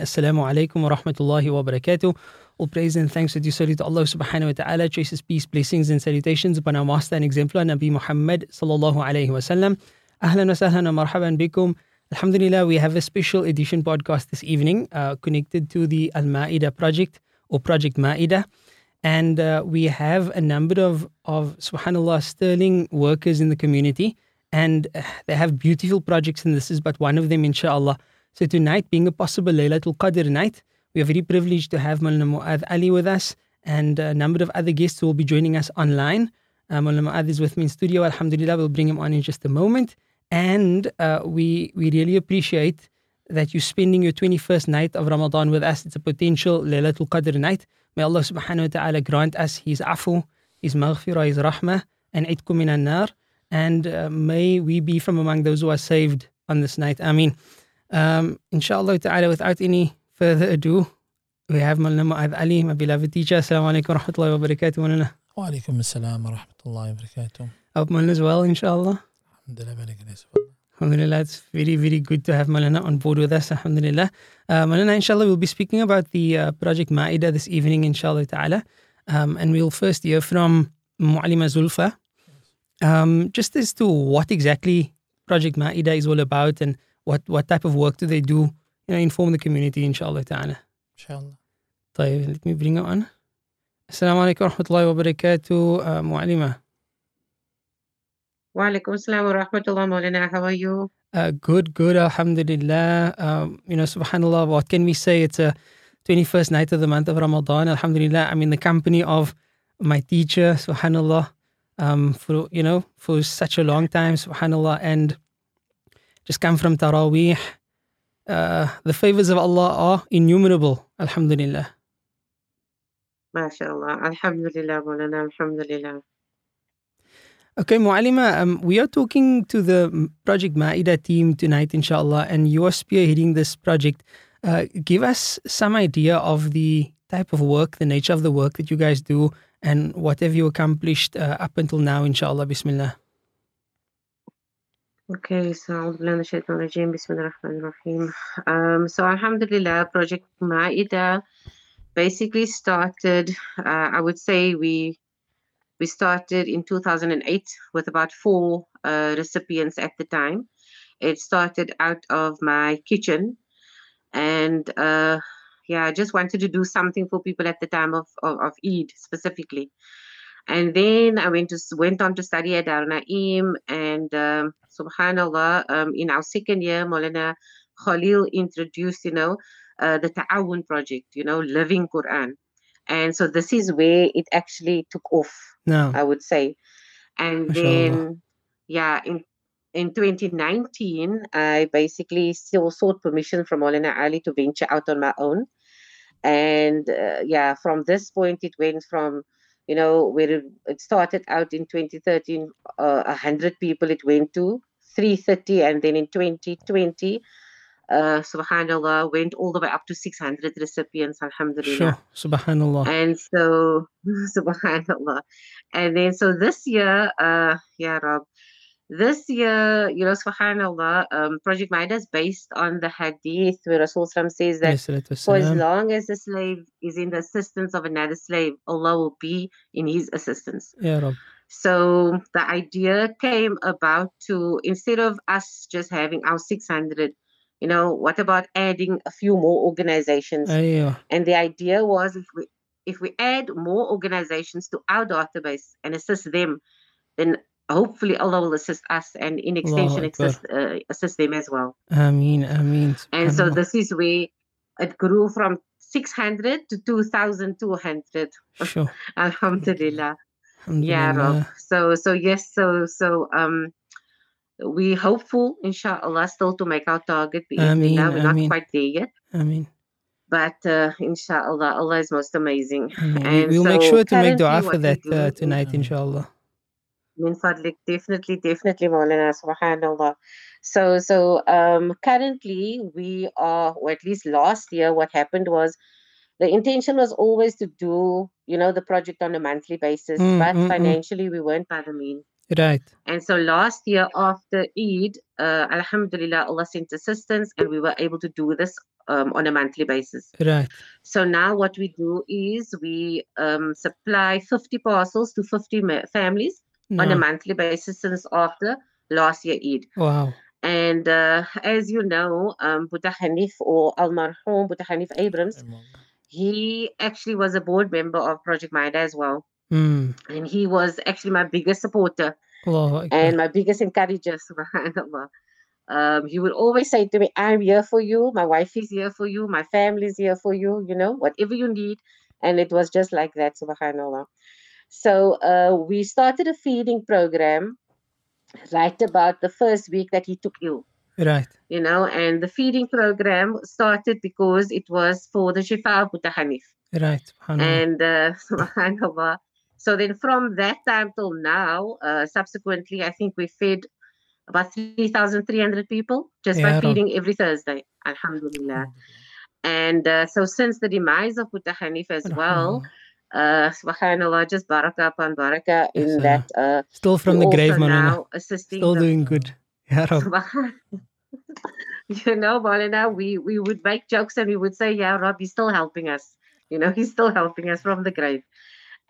Assalamu alaikum wa rahmatullahi wa barakatuh. All praise and thanks to due to Allah subhanahu wa ta'ala. Choices, peace, blessings and salutations upon our master and exemplar Nabi Muhammad sallallahu alayhi wa sallam. Ahlan wa sahlan wa marhaban bikum. Alhamdulillah, we have a special edition podcast this evening uh, connected to the Al Ma'idah project or Project Ma'idah. And uh, we have a number of, of, subhanAllah, sterling workers in the community. And uh, they have beautiful projects, and this is but one of them, inshallah. So tonight, being a possible Laylatul Qadr night, we are very privileged to have Maulana Mu'adh Ali with us and a number of other guests who will be joining us online. Uh, Maulana Mu'adh is with me in studio. Alhamdulillah, we'll bring him on in just a moment. And uh, we, we really appreciate that you're spending your 21st night of Ramadan with us. It's a potential Laylatul Qadr night. May Allah subhanahu wa ta'ala grant us His afu, His maghfirah, His rahmah, and itkum min nar. And uh, may we be from among those who are saved on this night. Ameen. Um, inshallah ta'ala, without any further ado, we have Malna Mu'adh Ali, my beloved teacher. Assalamu alaikum wa rahmatullahi wa barakatuh. Malna. Wa alaikum assalam wa rahmatullahi wa barakatuh. Hope Malna is well, inshallah. Alhamdulillah, Alhamdulillah, it's very, very good to have Malana on board with us. Alhamdulillah. Uh, Malana, inshallah, we'll be speaking about the uh, Project Ma'ida this evening, inshallah ta'ala. Um, and we'll first hear from Mu'alima Zulfa. Um, just as to what exactly Project Ma'ida is all about and what what type of work do they do? You know, inform the community, inshallah ta'ala. Inshallah. طيب, let me bring it on. Assalamu alaikum wa rahmatullahi wa barakatuh, uh, Mu'alima. Wa alaikum assalam wa rahmatullah, Maulana. How are you? Uh, good, good, alhamdulillah. Um, you know, subhanallah, what can we say? It's a 21st night of the month of Ramadan, alhamdulillah. I'm in the company of my teacher, subhanallah, um, for, you know, for such a long time, subhanallah. And just come from Taraweeh. Uh, the favors of Allah are innumerable, alhamdulillah. MashaAllah. Alhamdulillah, Maulana. Alhamdulillah. Okay, Mu'alima, um, we are talking to the Project Ma'ida team tonight, inshallah, and you are spearheading this project. Uh, give us some idea of the type of work, the nature of the work that you guys do, and what have you accomplished uh, up until now, inshallah. Bismillah. Okay, so Um, so Alhamdulillah, Project Maida basically started, uh, I would say we we started in 2008 with about four uh, recipients at the time. It started out of my kitchen, and uh, yeah, I just wanted to do something for people at the time of, of, of Eid specifically. And then I went to went on to study at Darul Naim, and um, Subhanallah, um, in our second year, Molana Khalil introduced, you know, uh, the Ta'awun project, you know, Living Quran, and so this is where it actually took off. No. I would say, and then yeah, in in 2019, I basically still sought permission from Molana Ali to venture out on my own, and uh, yeah, from this point it went from you know, where it, started out in 2013, uh, 100 people it went to, 330, and then in 2020, uh, subhanallah, went all the way up to 600 recipients, alhamdulillah. Sure, subhanallah. And so, subhanallah. And then, so this year, uh, yeah, Rob, this year, you know, subhanAllah, um, Project Maida is based on the hadith where Rasul says that for as long as the slave is in the assistance of another slave, Allah will be in his assistance. Yeah, so the idea came about to, instead of us just having our 600, you know, what about adding a few more organizations? Yeah. And the idea was if we, if we add more organizations to our database and assist them, then hopefully Allah will assist us and in extension assist, uh, assist them as well. Ameen, Ameen. And so this is where it grew from 600 to 2,200. Sure. Alhamdulillah. Yeah, Rob. So, so yes, so, so, um, we hopeful, inshallah, still to make our target. Ameen, We're not quite there yet. I mean But uh, inshallah, Allah is most amazing. And we'll make sure to make dua for that uh, tonight, inshallah. Min fadlik, definitely, definitely, Maulana, subhanallah. So, so um, currently we are, or at least last year, what happened was the intention was always to do, you know, the project on a monthly basis, Mm, but mm, mm. financially we weren't by the means. Right. And so last year after Eid, uh, Alhamdulillah, Allah sent assistance and we were able to do this um, on a monthly basis. Right. So now what we do is we um, supply 50 parcels to 50 ma- families on a monthly basis since after last year Eid. Wow. And uh, as you know, um, Boeta Hanif or Al Marhum Boeta Hanif Abrams, he actually was a board member of Project Maida as well. Mm. And he was actually my biggest supporter Akbar. and my biggest encourager, subhanAllah. Um, he would always say to me, I'm here for you, my wife is here for you, my family is here for you, you know, whatever you need. And it was just like that, subhanAllah. So uh, we started a feeding program right about the first week that he took ill Right. you know, and the feeding program started because it was for the Shifa Boeta Hanif. Right. And uh, subhanAllah. So then from that time till now, uh, subsequently, I think we fed about 3,300 people just Ya by feeding every Thursday. Alhamdulillah. And uh, so since the demise of Boeta Hanif as well, uh, subhanAllah, just barakah upon barakah Yes, in that. Uh, Still from the grave, Manana. Still doing good. Subhan- you know, Maulana, we, we would make jokes and we would say, yeah, Rob, he's still helping us. You know, he's still helping us from the grave.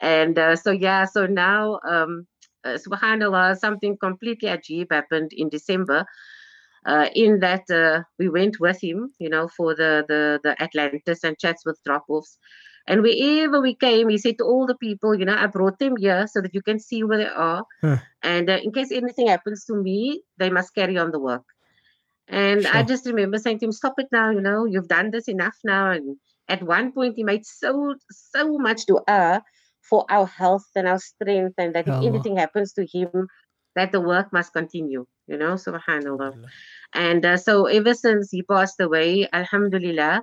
And uh, so, yeah, so now, um, uh, subhanAllah, something completely ajib happened in December. Uh, in that uh, we went with him, you know, for the, the, the Atlantis and chats with drop offs. And wherever we came, he said to all the people, you know, I brought them here so that you can see where they are. Huh. And uh, in case anything happens to me, they must carry on the work. And I just remember saying to him, Stop it now, you know, you've done this enough now. And at one point, he made so, so much to dua for our health and our strength, and that Ya if anything happens to him, that the work must continue, you know, subhanAllah. And uh, so ever since he passed away, Alhamdulillah,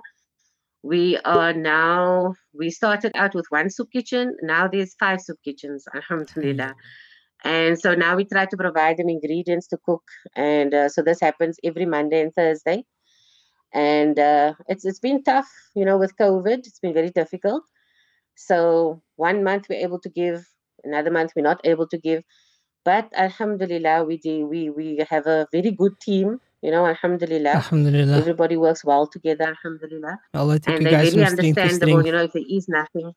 we are now, we started out with one soup kitchen. Now there's five soup kitchens, Alhamdulillah. And so now we try to provide them ingredients to cook. And uh, so this happens every Monday and Thursday. And uh, it's it's been tough, you know, with COVID. It's been very difficult. So one month we're able to give, another month we're not able to give. But Alhamdulillah, we do we we have a very good team. You know, Alhamdulillah. Alhamdulillah. Everybody works well together, Alhamdulillah. Allah take And you guys very from strength to understandable, strength. you know, if there is nothing.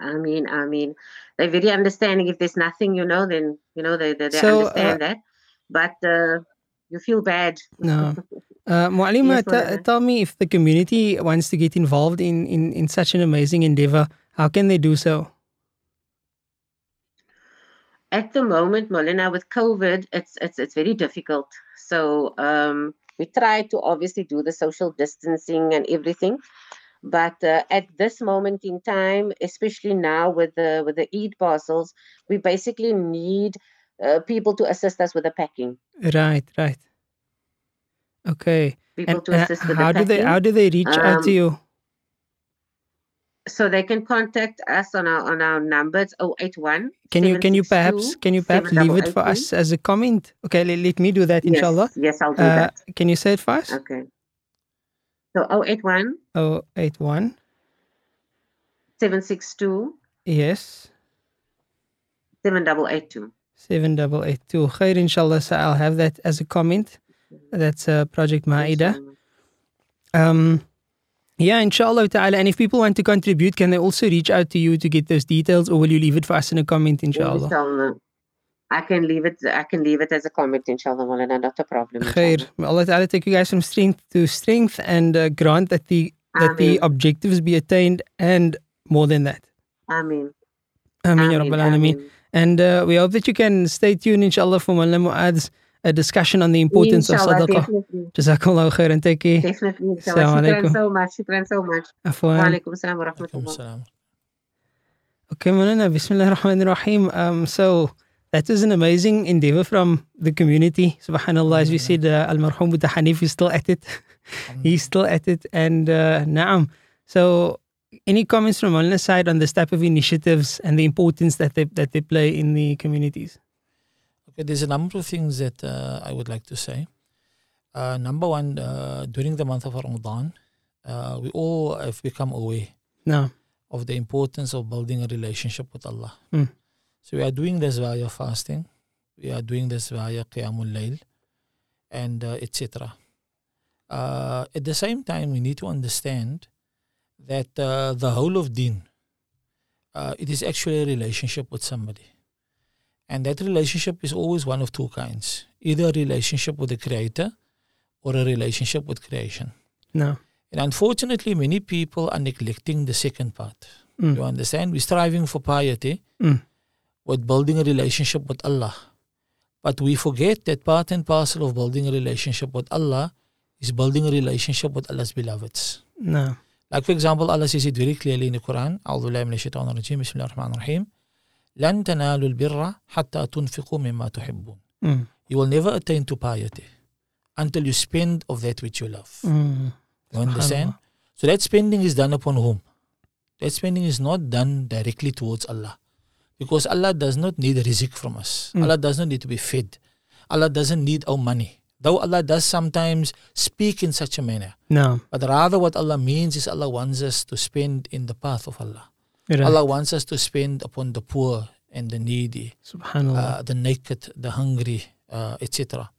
I mean, I mean, they're very understanding. If there's nothing, you know, then you know they they, they So, uh, understand that. But uh, you feel bad. No. Uh, Mu'alima, Yes, Maulana. tell me if the community wants to get involved in, in, in such an amazing endeavor, how can they do so? At the moment, Molina, with COVID, it's it's it's very difficult. So um, we try to obviously do the social distancing and everything, but uh, at this moment in time, especially now with the with the Eid parcels, we basically need uh, people to assist us with the packing. Right, right. Okay. People And to uh, assist with how the do they how do they reach out to Um, you? so they can contact us on our on our number. It's 081 Can you can you perhaps can you perhaps leave it for us as a comment? Okay, let, let me do that inshallah. Yes, yes, I'll do Uh, that. can you say it for us? Okay. So 081 Oh eight one 762 yes 7882. seven double eight two. Khair inshallah. So I'll have that as a comment. That's uh, Project Maida. Um, yeah, inshallah ta'ala. And if people want to contribute, can they also reach out to you to get those details or will you leave it for us in a comment, inshallah? Inshallah. I can leave it. I can leave it as a comment, inshallah, Maulana, not a problem. Khair. inshallah. May Allah ta'ala take you guys from strength to strength and uh, grant that the that the objectives be attained and more than that. Ameen. Ameen, ya Ameen, Rabbil Alameen. ameen. And uh, we hope that you can stay tuned, inshallah, for Mullah Mu'ad's a discussion on the importance Inshallah, of sadaqah. definitely. Jazakallah khair and take care. Definitely. Inshallah. Shukran so much. Shukran so much. Wa Afwan. alaikum assalam wa rahmatullah. Okay, Mulana, Bismillah ar-Rahman ar-Rahim. Um, so that is an amazing endeavor from the community. Subhanallah, as we said, uh, Al-Marhum Boeta Hanif is still at it. He's still at it. And uh, Naam. So any comments from Mulana's side on this type of initiatives and the importance that they, that they play in the communities? Okay, there's a number of things that uh, I would like to say. Uh, number one, uh, during the month of Ramadan, uh, we all have become aware No. of the importance of building a relationship with Allah. Mm. So we are doing this via fasting, we are doing this via Qiyamul Layl, and uh, etc. uh, at the same time, we need to understand that uh, the whole of Deen, uh, it is actually a relationship with somebody. And that relationship is always one of two kinds either a relationship with the Creator or a relationship with creation. No. And unfortunately, many people are neglecting the second part. Mm. You understand? We're striving for piety Mm with building a relationship with Allah. But we forget that part and parcel of building a relationship with Allah is building a relationship with Allah's beloveds. No. Like for example, Allah says it very clearly in the Quran, أعوذ بالله من الشيطان الرجيم بسم الله الرحمن الرحيم لن تنالوا البر حتى تنفقوا مما تحبون Mm. You will never attain to piety until you spend of that which you love. Mm. You understand? So that spending is done upon whom? That spending is not done directly towards Allah. Because Allah does not need a rizq from us. Mm. Allah does not need to be fed. Allah doesn't need our money. Though Allah does sometimes speak in such a manner. No. But rather what Allah means is Allah wants us to spend in the path of Allah. Right. Allah wants us to spend upon the poor and the needy, Subhanallah. uh, the naked, the hungry, uh, etc.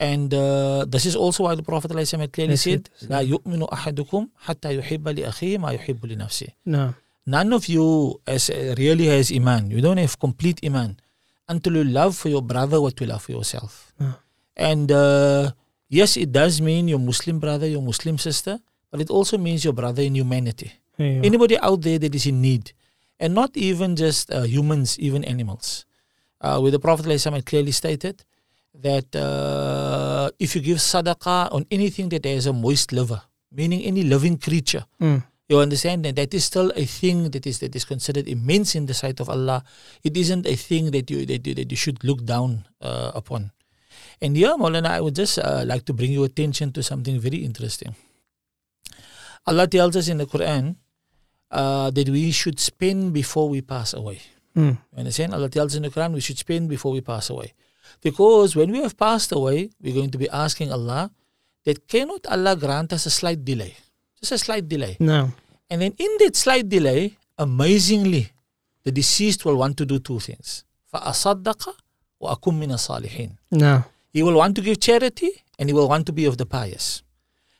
And uh, this is also why the Prophet ﷺ had clearly Yes, said, it- لا يؤمن أحدكم حتى يحب لأخيه ما يحب لنفسه. no. None of you as uh, really has iman. You don't have complete iman until you love for your brother what you love for yourself. No. And uh, yes, it does mean your Muslim brother, your Muslim sister, but it also means your brother in humanity. Are. Anybody out there that is in need, and not even just uh, humans, even animals. Uh, where the Prophet had clearly stated that uh, if you give sadaqah on anything that has a moist liver, meaning any living creature, Mm. You understand that that is still a thing that is that is considered immense in the sight of Allah. It isn't a thing that you that you, that you should look down uh, upon. And here, Maulana, I would just uh, like to bring your attention to something very interesting. Allah tells us in the Quran uh, that we should spend before we pass away. Mm. You understand? Allah tells in the Quran we should spend before we pass away. Because when we have passed away, we're going to be asking Allah that cannot Allah grant us a slight delay? Just a slight delay. No. And then in that slight delay, amazingly, the deceased will want to do two things. فَأَصَدَّقَ وَأَكُمْ مِنَ الصَّالِحِينَ No. He will want to give charity and he will want to be of the pious.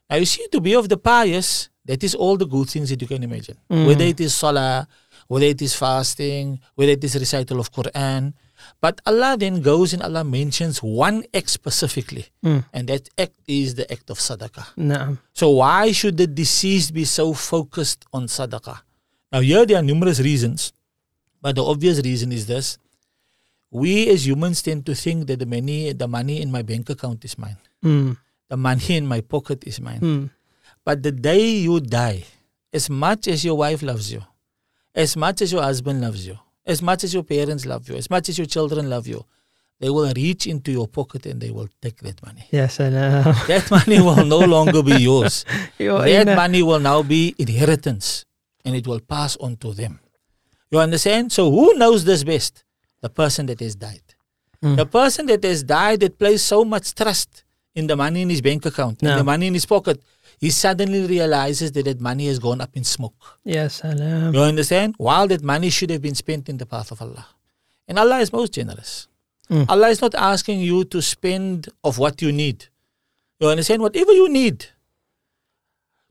Now you see, to be of the pious, that is all the good things that you can imagine. Mm. Whether it is salah, whether it is fasting, whether it is recital of Quran. but Allah then goes and Allah mentions one act specifically. Mm. And that act is the act of sadaqah. No. So why should the deceased be so focused on sadaqah? Now here there are numerous reasons, but the obvious reason is this. We as humans tend to think that the money, the money in my bank account is mine. Mm. The money in my pocket is mine. Mm. But the day you die, as much as your wife loves you, as much as your husband loves you, as much as your parents love you, as much as your children love you, they will reach into your pocket and they will take that money. Yes, I know. That money will no longer be yours. You're that money will now be inheritance and it will pass on to them. You understand? So who knows this best? The person that has died. Mm. The person that has died that places so much trust in the money in his bank account, in the money in his pocket, he suddenly realizes that that money has gone up in smoke. Yes, salam. You understand? While that money should have been spent in the path of Allah. And Allah is most generous. Mm. Allah is not asking you to spend of what you need. You understand? Whatever you need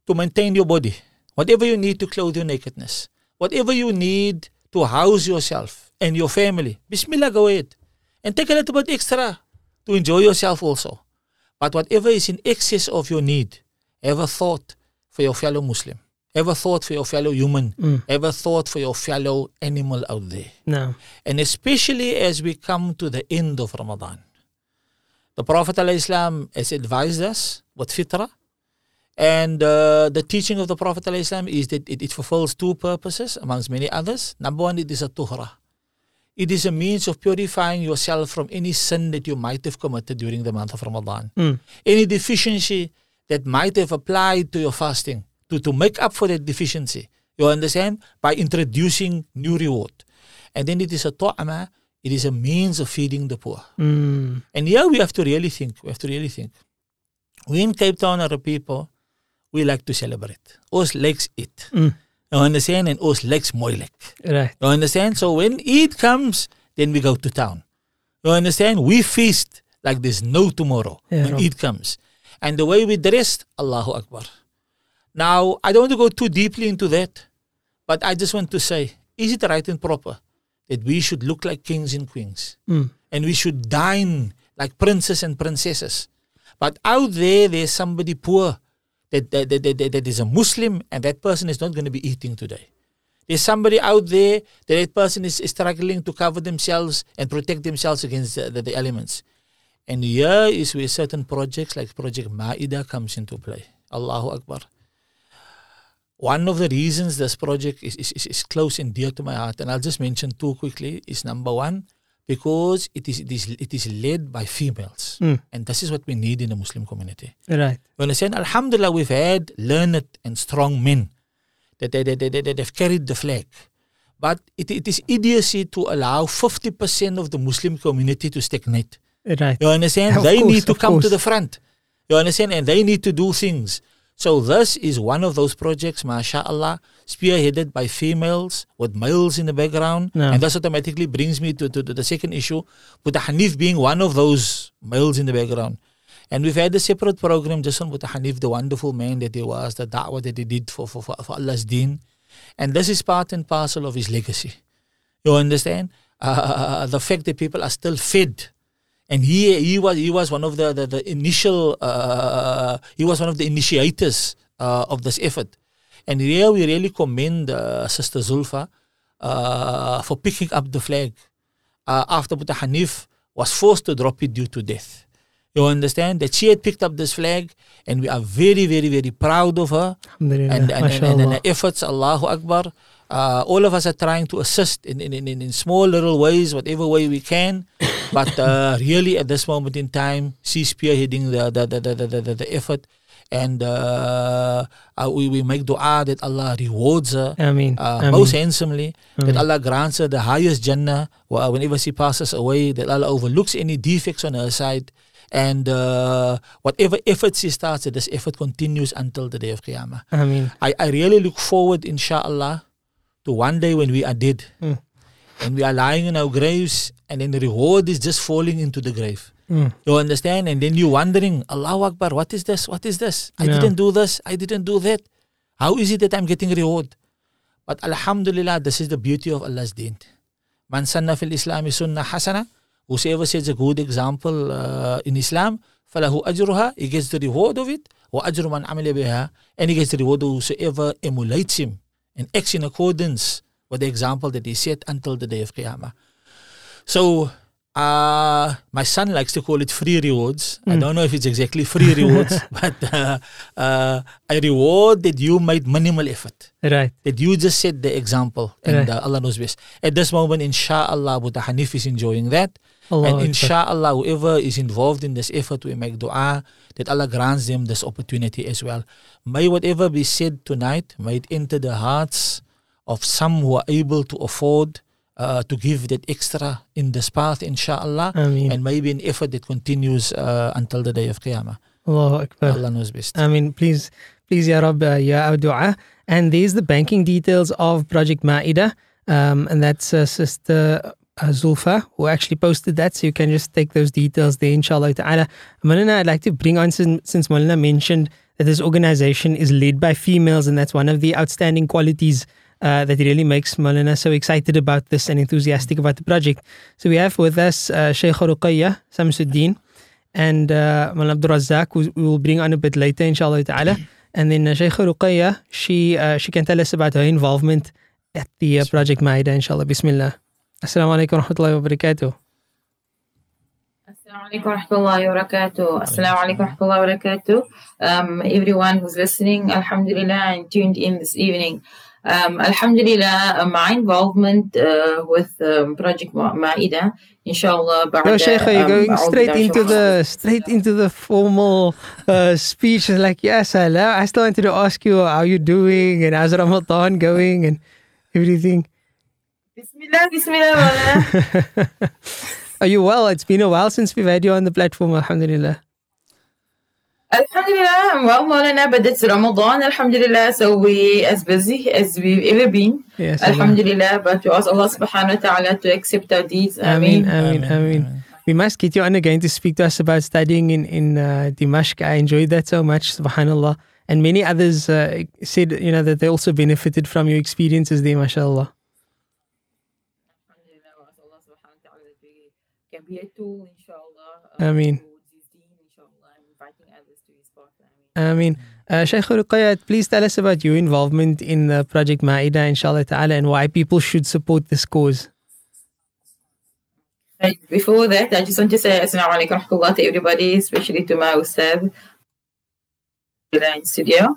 to maintain your body, whatever you need to clothe your nakedness, whatever you need to house yourself and your family, Bismillah, go ahead. And take a little bit extra to enjoy yourself also. But whatever is in excess of your need, a thought for your fellow Muslim. A thought for your fellow human. Mm. A thought for your fellow animal out there. No. And especially as we come to the end of Ramadan. The Prophet ﷺ has advised us with fitrah. And uh, the teaching of the Prophet ﷺ is that it, it fulfills two purposes amongst many others. Number one, it is a tuhra. It is a means of purifying yourself from any sin that you might have committed during the month of Ramadan. Mm. Any deficiency that might have applied to your fasting to, to make up for that deficiency. You understand? By introducing new reward. And then it is a ta'ama, it is a means of feeding the poor. Mm. And here we have to really think. We have to really think. We in Cape Town are a people, we like to celebrate. Ons likes it. Mm. You understand? And ons likes moeilijk. Right. You understand? So when it comes, then we go to town. You understand? We feast like there's no tomorrow Yeah, when right. Eid comes. And the way we dressed, Allahu Akbar. Now, I don't want to go too deeply into that, but I just want to say, is it right and proper that we should look like kings and queens? Mm. And we should dine like princes and princesses. But out there, there's somebody poor that, that, that, that, that is a Muslim, and that person is not going to be eating today. There's somebody out there that that person is, struggling to cover themselves and protect themselves against the, the, the elements. And here is where certain projects like Project Maida comes into play. Allahu Akbar. One of the reasons this project is, is, is, close and dear to my heart, and I'll just mention two quickly, is number one, because it is it is it is led by females. Mm. And this is what we need in the Muslim community. Right. When I say Alhamdulillah, we've had learned and strong men that they, they, they, they, they've carried the flag. But it, it is idiocy to allow 50% of the Muslim community to stagnate. Right. You understand? Of they course, need to come to the front. You understand? And they need to do things. So this is one of those projects, mashallah, spearheaded by females with males in the background. Yeah. And this automatically brings me to, to, to the second issue, the Hanif being one of those males in the background. And we've had a separate program just on the Hanif, the wonderful man that he was, the da'wah that he did for, for, for, for Allah's deen. And this is part and parcel of his legacy. You understand? Uh, the fact that people are still fed. And he he was he was one of the the, the initial uh, he was one of the initiators uh, of this effort, and here we really commend uh, Sister Zulfa uh, for picking up the flag uh, after Boeta Hanif was forced to drop it due to death. You understand that she had picked up this flag, and we are very very very proud of her and, and, and, and, MashaAllah. the efforts, Allahu Akbar. Uh, all of us are trying to assist in, in, in, in small little ways, whatever way we can. But uh, really, at this moment in time, she's spearheading the, the, the, the, the, the, the effort. And uh, uh, we, we make dua that Allah rewards her Ameen. uh, Ameen. most handsomely, that Ameen. Allah grants her the highest Jannah wh- whenever she passes away, that Allah overlooks any defects on her side. And uh, whatever effort she starts, that this effort continues until the day of Qiyamah. Ameen. I, I really look forward, inshallah, to one day when we are dead Mm. and we are lying in our graves and then the reward is just falling into the grave. Mm. You understand? And then you're wondering, Allahu Akbar, what is this? What is this? I Yeah. didn't do this. I didn't do that. How is it that I'm getting reward? But Alhamdulillah, this is the beauty of Allah's deen. Man sanna fil Islami sunnah hasana. Whosoever sets a good example uh, in Islam, falahu ajruha, he gets the reward of it. Wa ajru man amila biha, and he gets the reward of whosoever emulates him and acts in accordance with the example that he set until the day of Qiyamah. So, uh, my son likes to call it free rewards. I Mm. don't know if it's exactly free rewards, but uh, uh, a reward that you made minimal effort Right. that you just set the example and Right. uh, Allah knows best. At this moment, inshallah, Boeta Hanif is enjoying that. Allah and inshallah, whoever is involved in this effort, we make dua that Allah grants them this opportunity as well. May whatever be said tonight, may it enter the hearts of some who are able to afford uh, to give that extra in this path, inshallah. Ameen. And maybe an effort that continues uh, until the day of Qiyamah. Allahu Akbar. Allah knows best. I mean, please, please, Ya Rab, uh, Ya our dua. And there's the banking details of Project Maida. Um, and that's uh, Sister uh, Zulfa who actually posted that. So you can just take those details there, inshallah ta'ala. Malina, I'd like to bring on, since, since Malina mentioned that this organization is led by females, and that's one of the outstanding qualities uh, that really makes Malina so excited about this and enthusiastic about the project. So we have with us uh, Sheikh Ruqayya Samsuddin and uh, Mal Abdul Razzaq, who we will bring on a bit later, inshallah ta'ala. And then uh, Sheikh Ruqayya, she, uh, she can tell us about her involvement at the uh, Project Maida, inshallah. Bismillah. Assalamu alaikum wa rahmatullahi wa barakatuh. Assalamu alaikum warahmatullahi wabarakatuh. Assalamu alaikum warahmatullahi wabarakatuh. Um, everyone who's listening, alhamdulillah, and tuned in this evening. Um, alhamdulillah, uh, my involvement uh, with um, Project Ma- Maida, inshallah, Yo, بعد, Sheikh, you're um, going أعوذ straight بالله into من the straight into the formal uh, speech. It's like, yes, hello. I still wanted to ask you how you doing and how's Ramadan going and everything. Bismillah, Bismillah, Mawlana. Are you well? It's been a while since we've had you on the platform, alhamdulillah. Alhamdulillah, I'm well, Mawlana, but it's Ramadan, Alhamdulillah, so we as busy as we've ever been. Yes, Allah. Alhamdulillah, but we ask Allah subhanahu wa ta'ala to accept our deeds. Ameen, Ameen. ameen, ameen. we must get you on again to speak to us about studying in in uh, Dimashq. I enjoyed that so much, subhanallah. And many others uh, said, you know, that they also benefited from your experiences there, mashallah. Alhamdulillah, we ask Allah subhanahu wa ta'ala that we can be a tool, inshallah. Ameen. towards his deen, inshallah, and inviting others to his path. Ameen. I mean, uh, Shaykh Ruqayya, please tell us about your involvement in the Project Maida, inshallah ta'ala, and why people should support this cause. Before that, I just want to say Assalamu alaikum rahmatullah to everybody, especially to my Ustad in studio.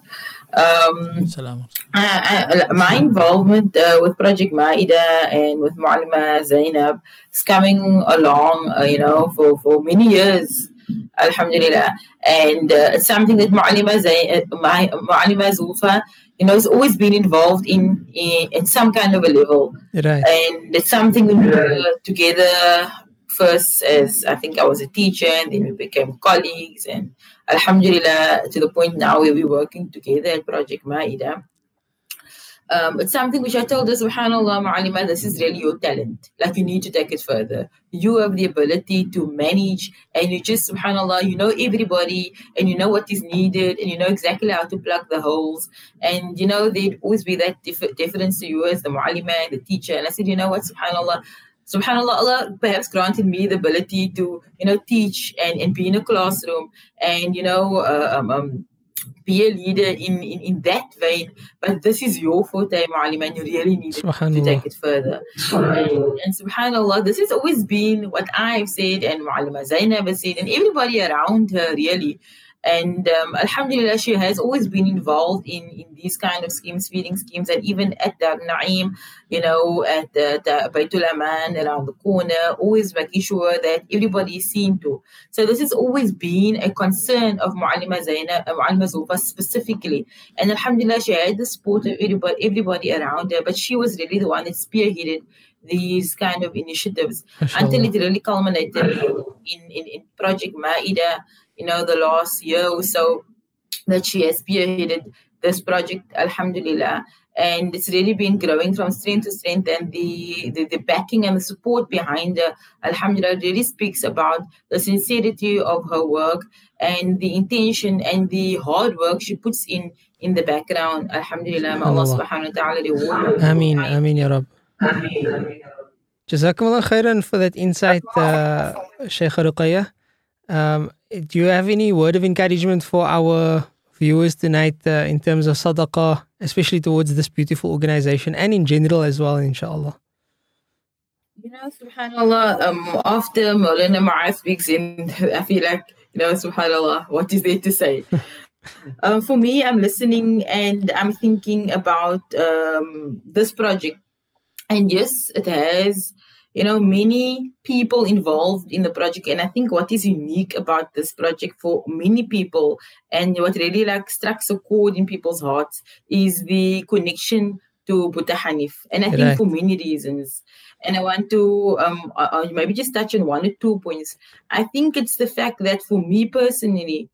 Um. I, I, my involvement uh, with Project Maida and with Mu'alima Zainab is coming along, uh, you know, for, for many years, Alhamdulillah. And uh, it's something that Mu'alima, Zain, uh, my, Mu'alima Zulfa, you know, has always been involved in, in, in some kind of a level. Right. And it's something we were together first as I think I was a teacher, and then we became colleagues, and Alhamdulillah to the point now where we're working together at Project Maida. Um, it's something which I told her, subhanAllah, Ma'alima, this is really your talent. Like, you need to take it further. You have the ability to manage, and you just, subhanAllah, you know everybody, and you know what is needed, and you know exactly how to plug the holes. And, you know, there'd always be that dif- difference to you as the Ma'alima the teacher. And I said, you know what, subhanAllah, subhanallah allah perhaps granted me the ability to you know teach and, and be in a classroom and you know uh, um, um, be a leader in, in, in that vein. But this is your forte Mu'alim, and you really need to take it further. And, and subhanallah this has always been what i've said and Mu'alima Zainab has said and everybody around her really and um, alhamdulillah she has always been involved in, in these kind of schemes feeding schemes and even at Dar Naim you know at the, the Baitul Aman around the corner always making sure that everybody is seen to. So this has always been a concern of Mu'alima Zainab uh, Mu'alima Zulfa specifically. And alhamdulillah she had the support of everybody, everybody around her but she was really the one that spearheaded these kind of initiatives. Until it really culminated in, in, in Project Maida you know, the last year or so that she has spearheaded this project, Alhamdulillah. And it's really been growing from strength to strength, and the, the, the backing and the support behind her, Alhamdulillah, really speaks about the sincerity of her work and the intention and the hard work she puts in in the background. Alhamdulillah, may Allah subhanahu wa ta'ala reward her. Ameen, Ameen, Ya Rab. Jazakumullah khairan for that insight, uh, Shaykh Ruqayya. Um, do you have any word of encouragement for our viewers tonight uh, in terms of sadaqah, especially towards this beautiful organization and in general as well, inshallah? You know, subhanAllah, um, after Maulana Ma'az speaks in, I feel like, you know, subhanAllah, what is there to say? um, for me, I'm listening and I'm thinking about um, this project. And yes, it has, you know, many people involved in the project. And I think what is unique about this project for many people and what really like strikes a chord in people's hearts is the connection to Boeta Hanif. And I think for many reasons. And I want to um, maybe just touch on one or two points. I think it's the fact that for me personally,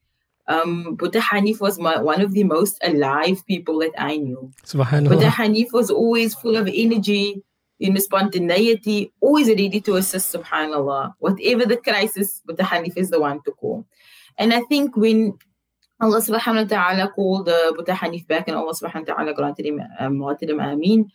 um, Boeta Hanif was my, one of the most alive people that I knew. Boeta. Hanif was always full of energy, you know, spontaneity, always ready to assist, subhanAllah. Whatever the crisis, Boeta Hanif is the one to call. And I think when Allah subhanahu wa ta'ala called uh, Boeta Hanif back and Allah subhanahu wa ta'ala granted him um, Ameen,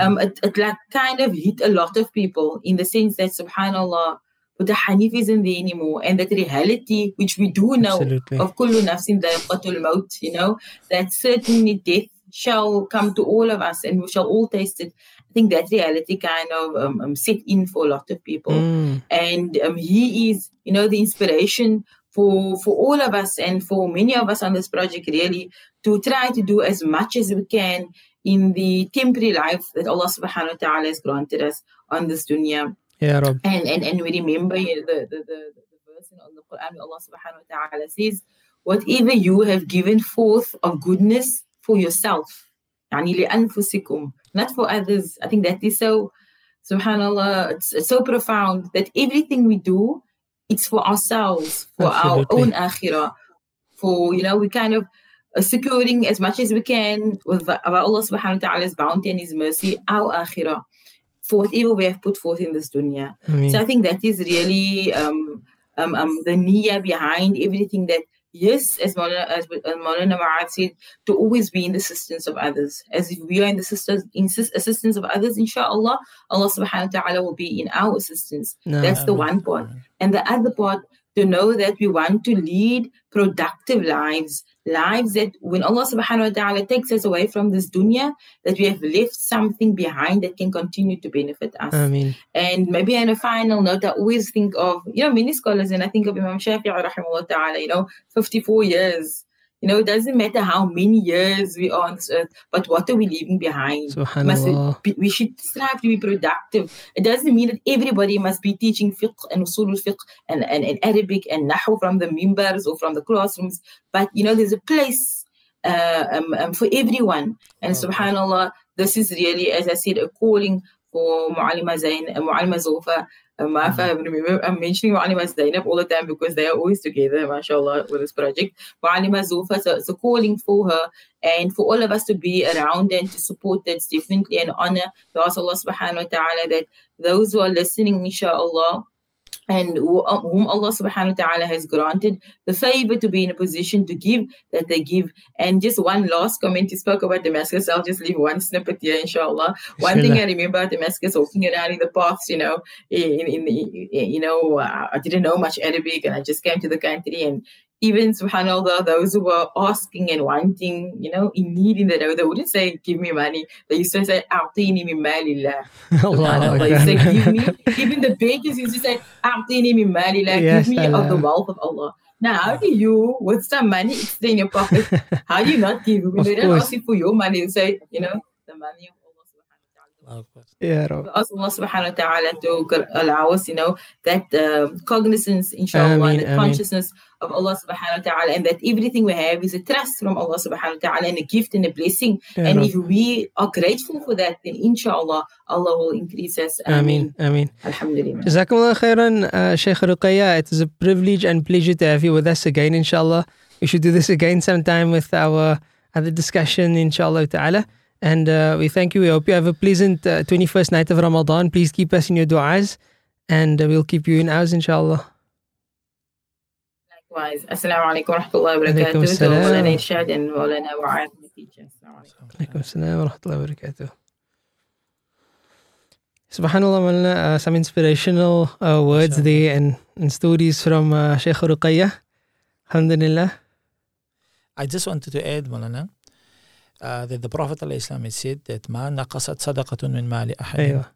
um, it, it like kind of hit a lot of people in the sense that subhanallah Boeta Hanif isn't there anymore and that reality which we do know Absolutely. of kullu nafsin dha'iqatul maut you know that certainly death shall come to all of us and we shall all taste it I think that reality kind of um, um, set in for a lot of people Mm, and um, he is you know the inspiration for for all of us and for many of us on this project really to try to do as much as we can in the temporary life that Allah subhanahu wa ta'ala has granted us on this dunya Ya Rab. and and, and we remember you know, the, the, the, the verse in the Quran where Allah subhanahu wa ta'ala says whatever you have given forth of goodness for yourself يعني لأنفسكم Not for others I think that is so subhanallah it's, it's so profound that everything we do it's for ourselves for Absolutely. our own akhirah for you know we kind of uh, securing as much as we can with Allah subhanahu wa ta'ala's bounty and his mercy our akhirah for whatever we have put forth in this dunya. Ameen. So I think that is really um, um, um, the niyyah behind everything that, yes, as Maulana, as uh, Maulana Ma'ad said, to always be in the assistance of others. As if we are in the assistance, in assistance of others, inshallah, Allah subhanahu wa ta'ala will be in our assistance. No. That's the one part. And the other part, to know that we want to lead productive lives, lives that when Allah subhanahu wa ta'ala takes us away from this dunya, that we have left something behind that can continue to benefit us. Ameen. And maybe on a final note, I always think of, you know, many scholars, and I think of Imam Shafi'i rahimahullah ta'ala, you know, 54 years. You know, it doesn't matter how many years we are on this earth, but what are we leaving behind? Must we should strive to be productive. It doesn't mean that everybody must be teaching fiqh and usul fiqh and, and, and Arabic and nahu from the mimbars or from the classrooms. But, you know, there's a place uh, um, um, for everyone. And subhanallah, this is really, as I said, a calling for Mu'alima Zain and Mu'alima Zulfa. Um, I remember I'm mentioning Mu'alima Zainab all the time because they are always together, mashallah, with this project. Mu'alima Zulfa, so it's a calling for her and for all of us to be around and to support that's definitely an honor to ask Allah subhanahu wa ta'ala that those who are listening, inshallah, and whom Allah subhanahu wa ta'ala has granted the favor to be in a position to give that they give. And just one last comment, you spoke about Damascus. I'll just leave one snippet here, inshallah. One thing I remember about Damascus, walking around in the paths, you know, in, in the, you know, uh, I didn't know much Arabic and I just came to the country and even subhanallah those who were asking and wanting you know in need in the they wouldn't say give me money. They used to say a'tini min malillah. Subhanallah you say give me even the beggars used to say a'tini min malillah. Give me of the wealth of Allah. Now, how do you, with some money It's in your pocket, how do you not give? When they don't ask you for your money, you say, you know, the money of Allah. Yeah, Rob. Ask Allah subhanahu wa ta'ala to allow us, you know, that uh, cognizance, inshallah, the consciousness of Allah subhanahu wa ta'ala, and that everything we have is a trust from Allah subhanahu wa ta'ala and a gift and a blessing. Ya and if we are grateful for that, then inshallah, Allah will increase us. Ameen. Ameen. Alhamdulillah. Jazakumullah khairan, uh, Sheikh Ruqayya. It is a privilege and pleasure to have you with us again, inshallah. We should do this again sometime with our other discussion, inshallah ta'ala. And uh, we thank you. We hope you have a pleasant uh, 21st night of Ramadan. Please keep us in your du'as and uh, we'll keep you in ours, inshallah. Likewise. Assalamu alaikum wa rahmatullahi wa Alaikum barakatuh. To assalam. Maulana Irshad and Maulana Wa'ad, my teacher. Assalamu alaikum. Alaikum assalam wa rahmatullahi wa barakatuh. Subhanallah, Maulana, uh, some inspirational uh, words Mashallah. there and, and stories from uh, Sheikh Ruqayya. Alhamdulillah. I just wanted to add, Malana, uh, that the Prophet ﷺ had said that ma naqasat sadaqatun min mali ahadin,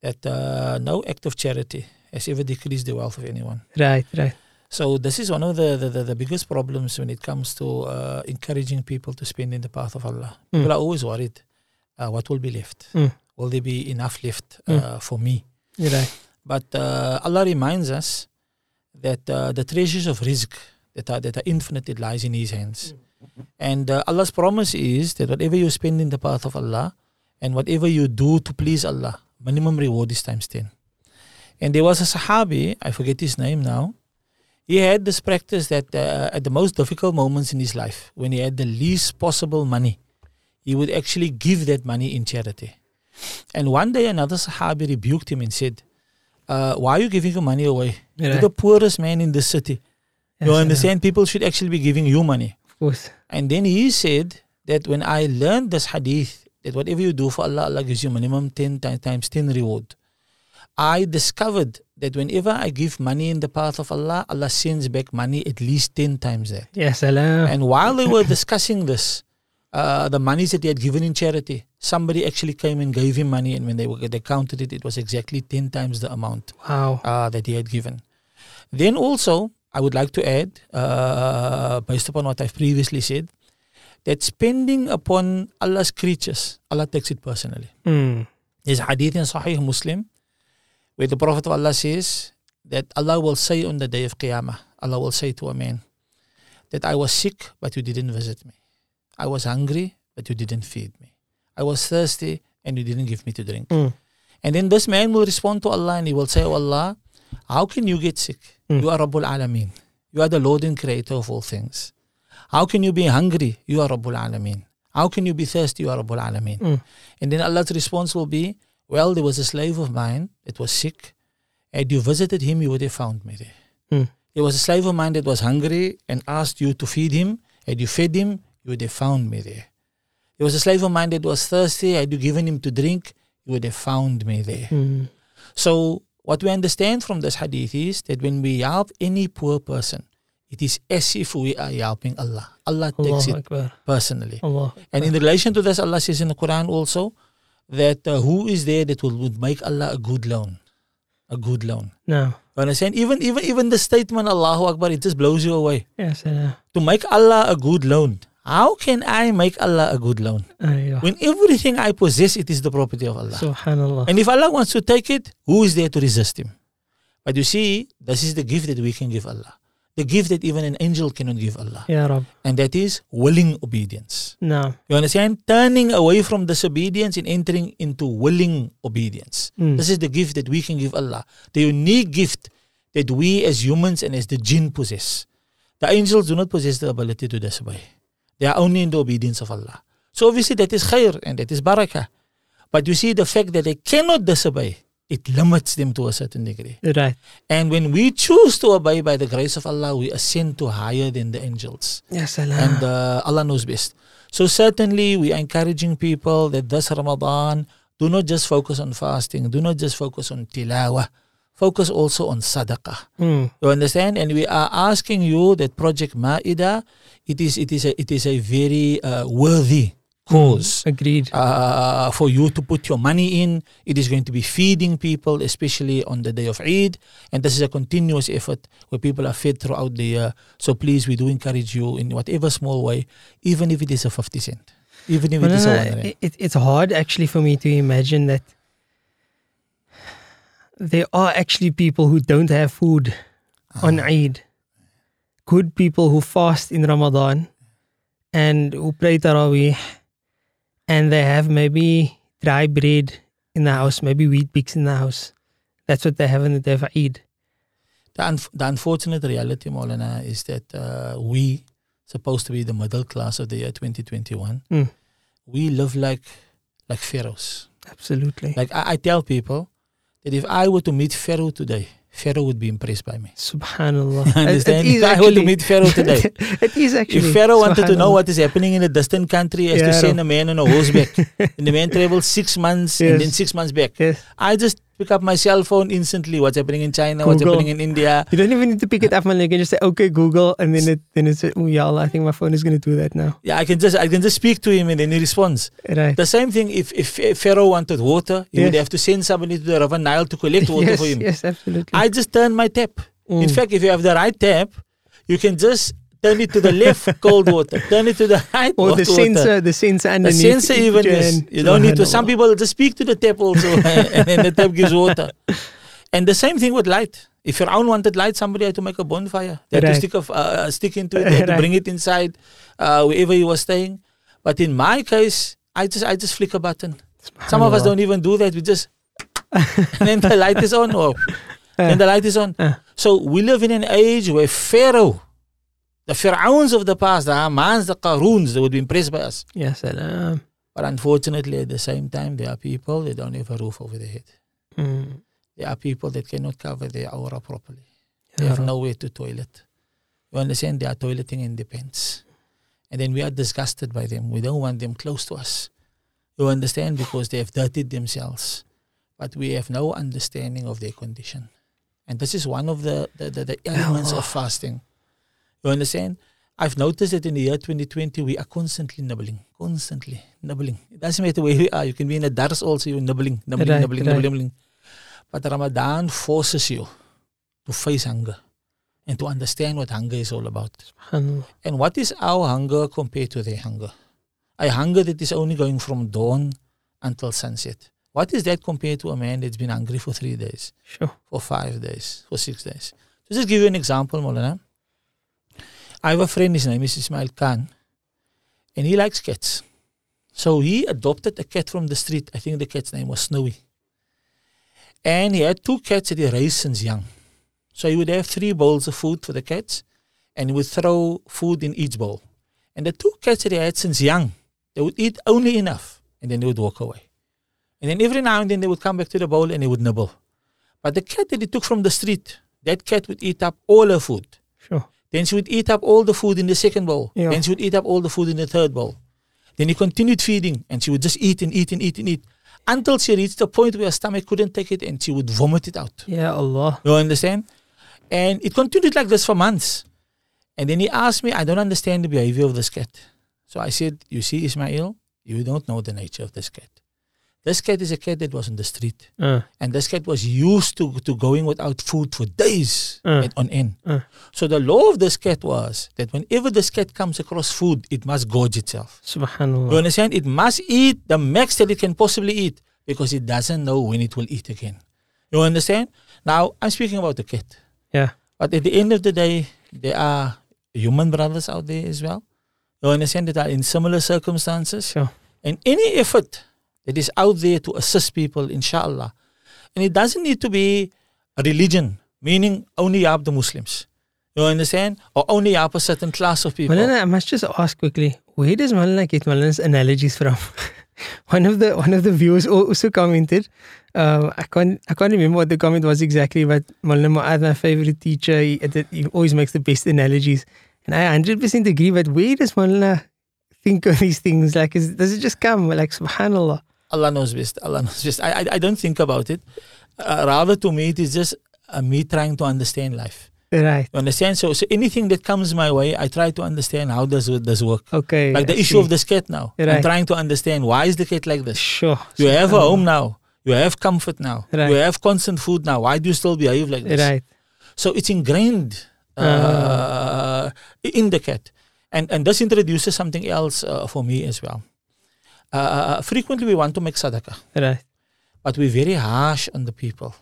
that uh, no act of charity has ever decreased the wealth of anyone. Right, right. So this is one of the, the, the, biggest problems when it comes to uh, encouraging people to spend in the path of Allah. Mm. People are always worried, uh, what will be left? Mm. Will there be enough left uh, for me? Right. But uh, Allah reminds us that uh, the treasures of rizq that are, that are infinite, it lies in His hands. And uh, Allah's promise is that whatever you spend in the path of Allah and whatever you do to please Allah, minimum reward is times 10. And there was a Sahabi, I forget his name now, he had this practice that uh, at the most difficult moments in his life, when he had the least possible money, he would actually give that money in charity. And one day another Sahabi rebuked him and said, uh, Why are you giving your money away? You're Right. the poorest man in the city. You Yes, understand? People should actually be giving you money. Of course. And then he said that when I learned this hadith, that whatever you do for Allah, Allah gives you minimum 10 ti- times 10 reward. I discovered that whenever I give money in the path of Allah, Allah sends back money at least 10 times that. Ya salam. And while they were discussing this, uh, the monies that he had given in charity, somebody actually came and gave him money, and when they, were, they counted it, it was exactly 10 times the amount Wow. uh, that he had given. Then also, I would like to add, uh, based upon what I've previously said, that spending upon Allah's creatures, Allah takes it personally. Mm. There's hadith in Sahih Muslim where the Prophet of Allah says that Allah will say on the day of Qiyamah, Allah will say to a man that I was sick, but you didn't visit me. I was hungry, but you didn't feed me. I was thirsty, and you didn't give me to drink. Mm. And then this man will respond to Allah and he will say, Oh Allah, how can you get sick? Mm. You are Rabbul Alameen. You are the Lord and Creator of all things. How can you be hungry? You are Rabbul Alameen. How can you be thirsty? You are Rabbul Alameen. Mm. And then Allah's response will be, Well, there was a slave of mine that was sick. Had you visited him, you would have found me there. Hmm. There was a slave of mine that was hungry and asked you to feed him. Had you fed him, you would have found me there. There was a slave of mine that was thirsty. Had you given him to drink, you would have found me there. Mm. So, what we understand from this hadith is that when we help any poor person, it is as if we are helping Allah. Allah takes Allahu it Akbar. personally. Allah. And in relation to this, Allah says in the Quran also that uh, who is there that will, would make Allah a good loan? A good loan. No. You understand? Even even even the statement Allahu Akbar, it just blows you away. Yes, uh, To make Allah a good loan. How can I make Allah a good loan? When everything I possess, it is the property of Allah. Subhanallah. And if Allah wants to take it, who is there to resist him? But you see, this is the gift that we can give Allah. The gift that even an angel cannot give Allah. Ya Rab. And that is willing obedience. No. You understand? Turning away from disobedience and entering into willing obedience. Mm. This is the gift that we can give Allah. The unique gift that we as humans and as the jinn possess. The angels do not possess the ability to disobey. They are only in the obedience of Allah. So obviously that is khair and that is barakah. But you see the fact that they cannot disobey, it limits them to a certain degree. Right. And when we choose to obey by the grace of Allah, we ascend to higher than the angels Ya salam. and uh, Allah knows best. So certainly we are encouraging people that this Ramadan do not just focus on fasting, do not just focus on tilawah, focus also on sadaqah. Mm. You understand? And we are asking you that Project Maida, it is it is a it is a very uh, worthy cause Agreed. uh, for you to put your money in. It is going to be feeding people, especially on the day of Eid. And this is a continuous effort where people are fed throughout the year. So please, we do encourage you in whatever small way, even if it is a 50 cent, even if Well, it is no, a no, it, it- it's hard actually for me to imagine that there are actually people who don't have food on Eid. Good people who fast in Ramadan and who pray Taraweeh and they have maybe dry bread in the house, maybe Weet-Bix in the house. That's what they have on the day of Eid. The, unf the unfortunate reality, Maulana, is that uh, we, supposed to be the middle class of the year 2021, Mm. we live like like pharaohs. Absolutely. Like I, I tell people that if I were to meet Pharaoh today, Pharaoh would be impressed by me. Subhanallah. You understand? It, it is if I were to meet Pharaoh today, it is actually. if Pharaoh wanted to know what is happening in a distant country, he has to send a man on a horseback, and the man travels six months and then six months back. Yes. I just pick up my cell phone instantly. What's happening in China? What's happening in India? You don't even need to pick it up, man. You can just say, "Okay, Google," and then it then it's oh yeah, I think my phone is going to do that now. Yeah, I can just I can just speak to him and then he responds. Right. The same thing if if Pharaoh wanted water, he would have to send somebody to the river Nile to collect water yes, for him. yes, absolutely. I just turn my tap. In Mm. fact, if you have the right tap, you can just turn it to the left, cold water. Turn it to the right, or the water. sensor, the sensor and The sensor even is. You don't need to. Some people just speak to the tap also, and then the tap gives water. And the same thing with light. If Fir'aun wanted light, somebody had to make a bonfire. They had Right. to stick a, uh, stick into it. They had to bring it inside uh, wherever he was staying. But in my case, I just I just flick a button. Some of us don't even do that. We just and then the light is on. Or then the light is on. Uh. So we live in an age where Pharaoh, the Pharaohs of the past, the Hamans, the Qaroons, they would be impressed by us. Ya salam. But unfortunately, at the same time, there are people that don't have a roof over their head. Mm. There are people that cannot cover their aura properly. They have nowhere to toilet. You understand? They are toileting in the pants. And then we are disgusted by them. We don't want them close to us. You understand? Because they have dirtied themselves. But we have no understanding of their condition. And this is one of the, the, the, the elements of fasting. You understand? I've noticed that in the year 2020, we are constantly nibbling. Constantly nibbling. It doesn't matter where we are. You can be in a dars also, you're nibbling, nibbling, Right, nibbling, right. nibbling, nibbling. But Ramadan forces you to face hunger and to understand what hunger is all about. And what is our hunger compared to their hunger? A hunger that is only going from dawn until sunset. What is that compared to a man that's been hungry for three days, Sure. for five days, for six days? So just give you an example, Molana. I have a friend, his name is Ismail Khan, and he likes cats. So he adopted a cat from the street. I think the cat's name was Snowy. And he had two cats that he raised since young. So he would have three bowls of food for the cats, and he would throw food in each bowl. And the two cats that he had since young, they would eat only enough, and then they would walk away. And then every now and then they would come back to the bowl and they would nibble. But the cat that he took from the street, that cat would eat up all her food. Sure. Then she would eat up all the food in the second bowl. Yeah. Then she would eat up all the food in the third bowl. Then he continued feeding and she would just eat and eat and eat and eat until she reached a point where her stomach couldn't take it and she would vomit it out. Yeah, Allah. You understand? And it continued like this for months. And then he asked me, I don't understand the behavior of this cat. So I said, You see, Ismail, you don't know the nature of this cat. This cat is a cat that was on the street. Uh, And this cat was used to, to going without food for days Uh. on end. Uh. So the law of this cat was that whenever this cat comes across food, it must gorge itself. Subhanallah. You understand? It must eat the max that it can possibly eat because it doesn't know when it will eat again. You understand? Now, I'm speaking about the cat. Yeah. But at the end of the day, there are human brothers out there as well. You understand that are in similar circumstances. Sure. And any effort that is out there to assist people, inshallah. And it doesn't need to be a religion, meaning only help the Muslims. You understand? Or only help a certain class of people. Malana, I must just ask quickly, where does Malana get Malana's analogies from? one of the one of the viewers also commented. Uh, I can't I can't remember what the comment was exactly, but Malana my favorite teacher, he, he always makes the best analogies. And I 100% agree, but where does Malana think of these things? Like, is, does it just come? Like, subhanallah. Allah knows best. Allah knows best. I, I, I don't think about it. Uh, rather, to me, it is just uh, me trying to understand life. Right. You understand? So, so anything that comes my way, I try to understand how does it does work. Okay. Like the I issue see. of this cat now. Right. I'm trying to understand why is the cat like this. Sure. You have a home now. You have comfort now. Right. You have constant food now. Why do you still behave like this? Right. So it's ingrained uh, in the cat. And, and this introduces something else uh, for me as well. Uh, frequently, we want to make sadaqah, Right. but we're very harsh on the people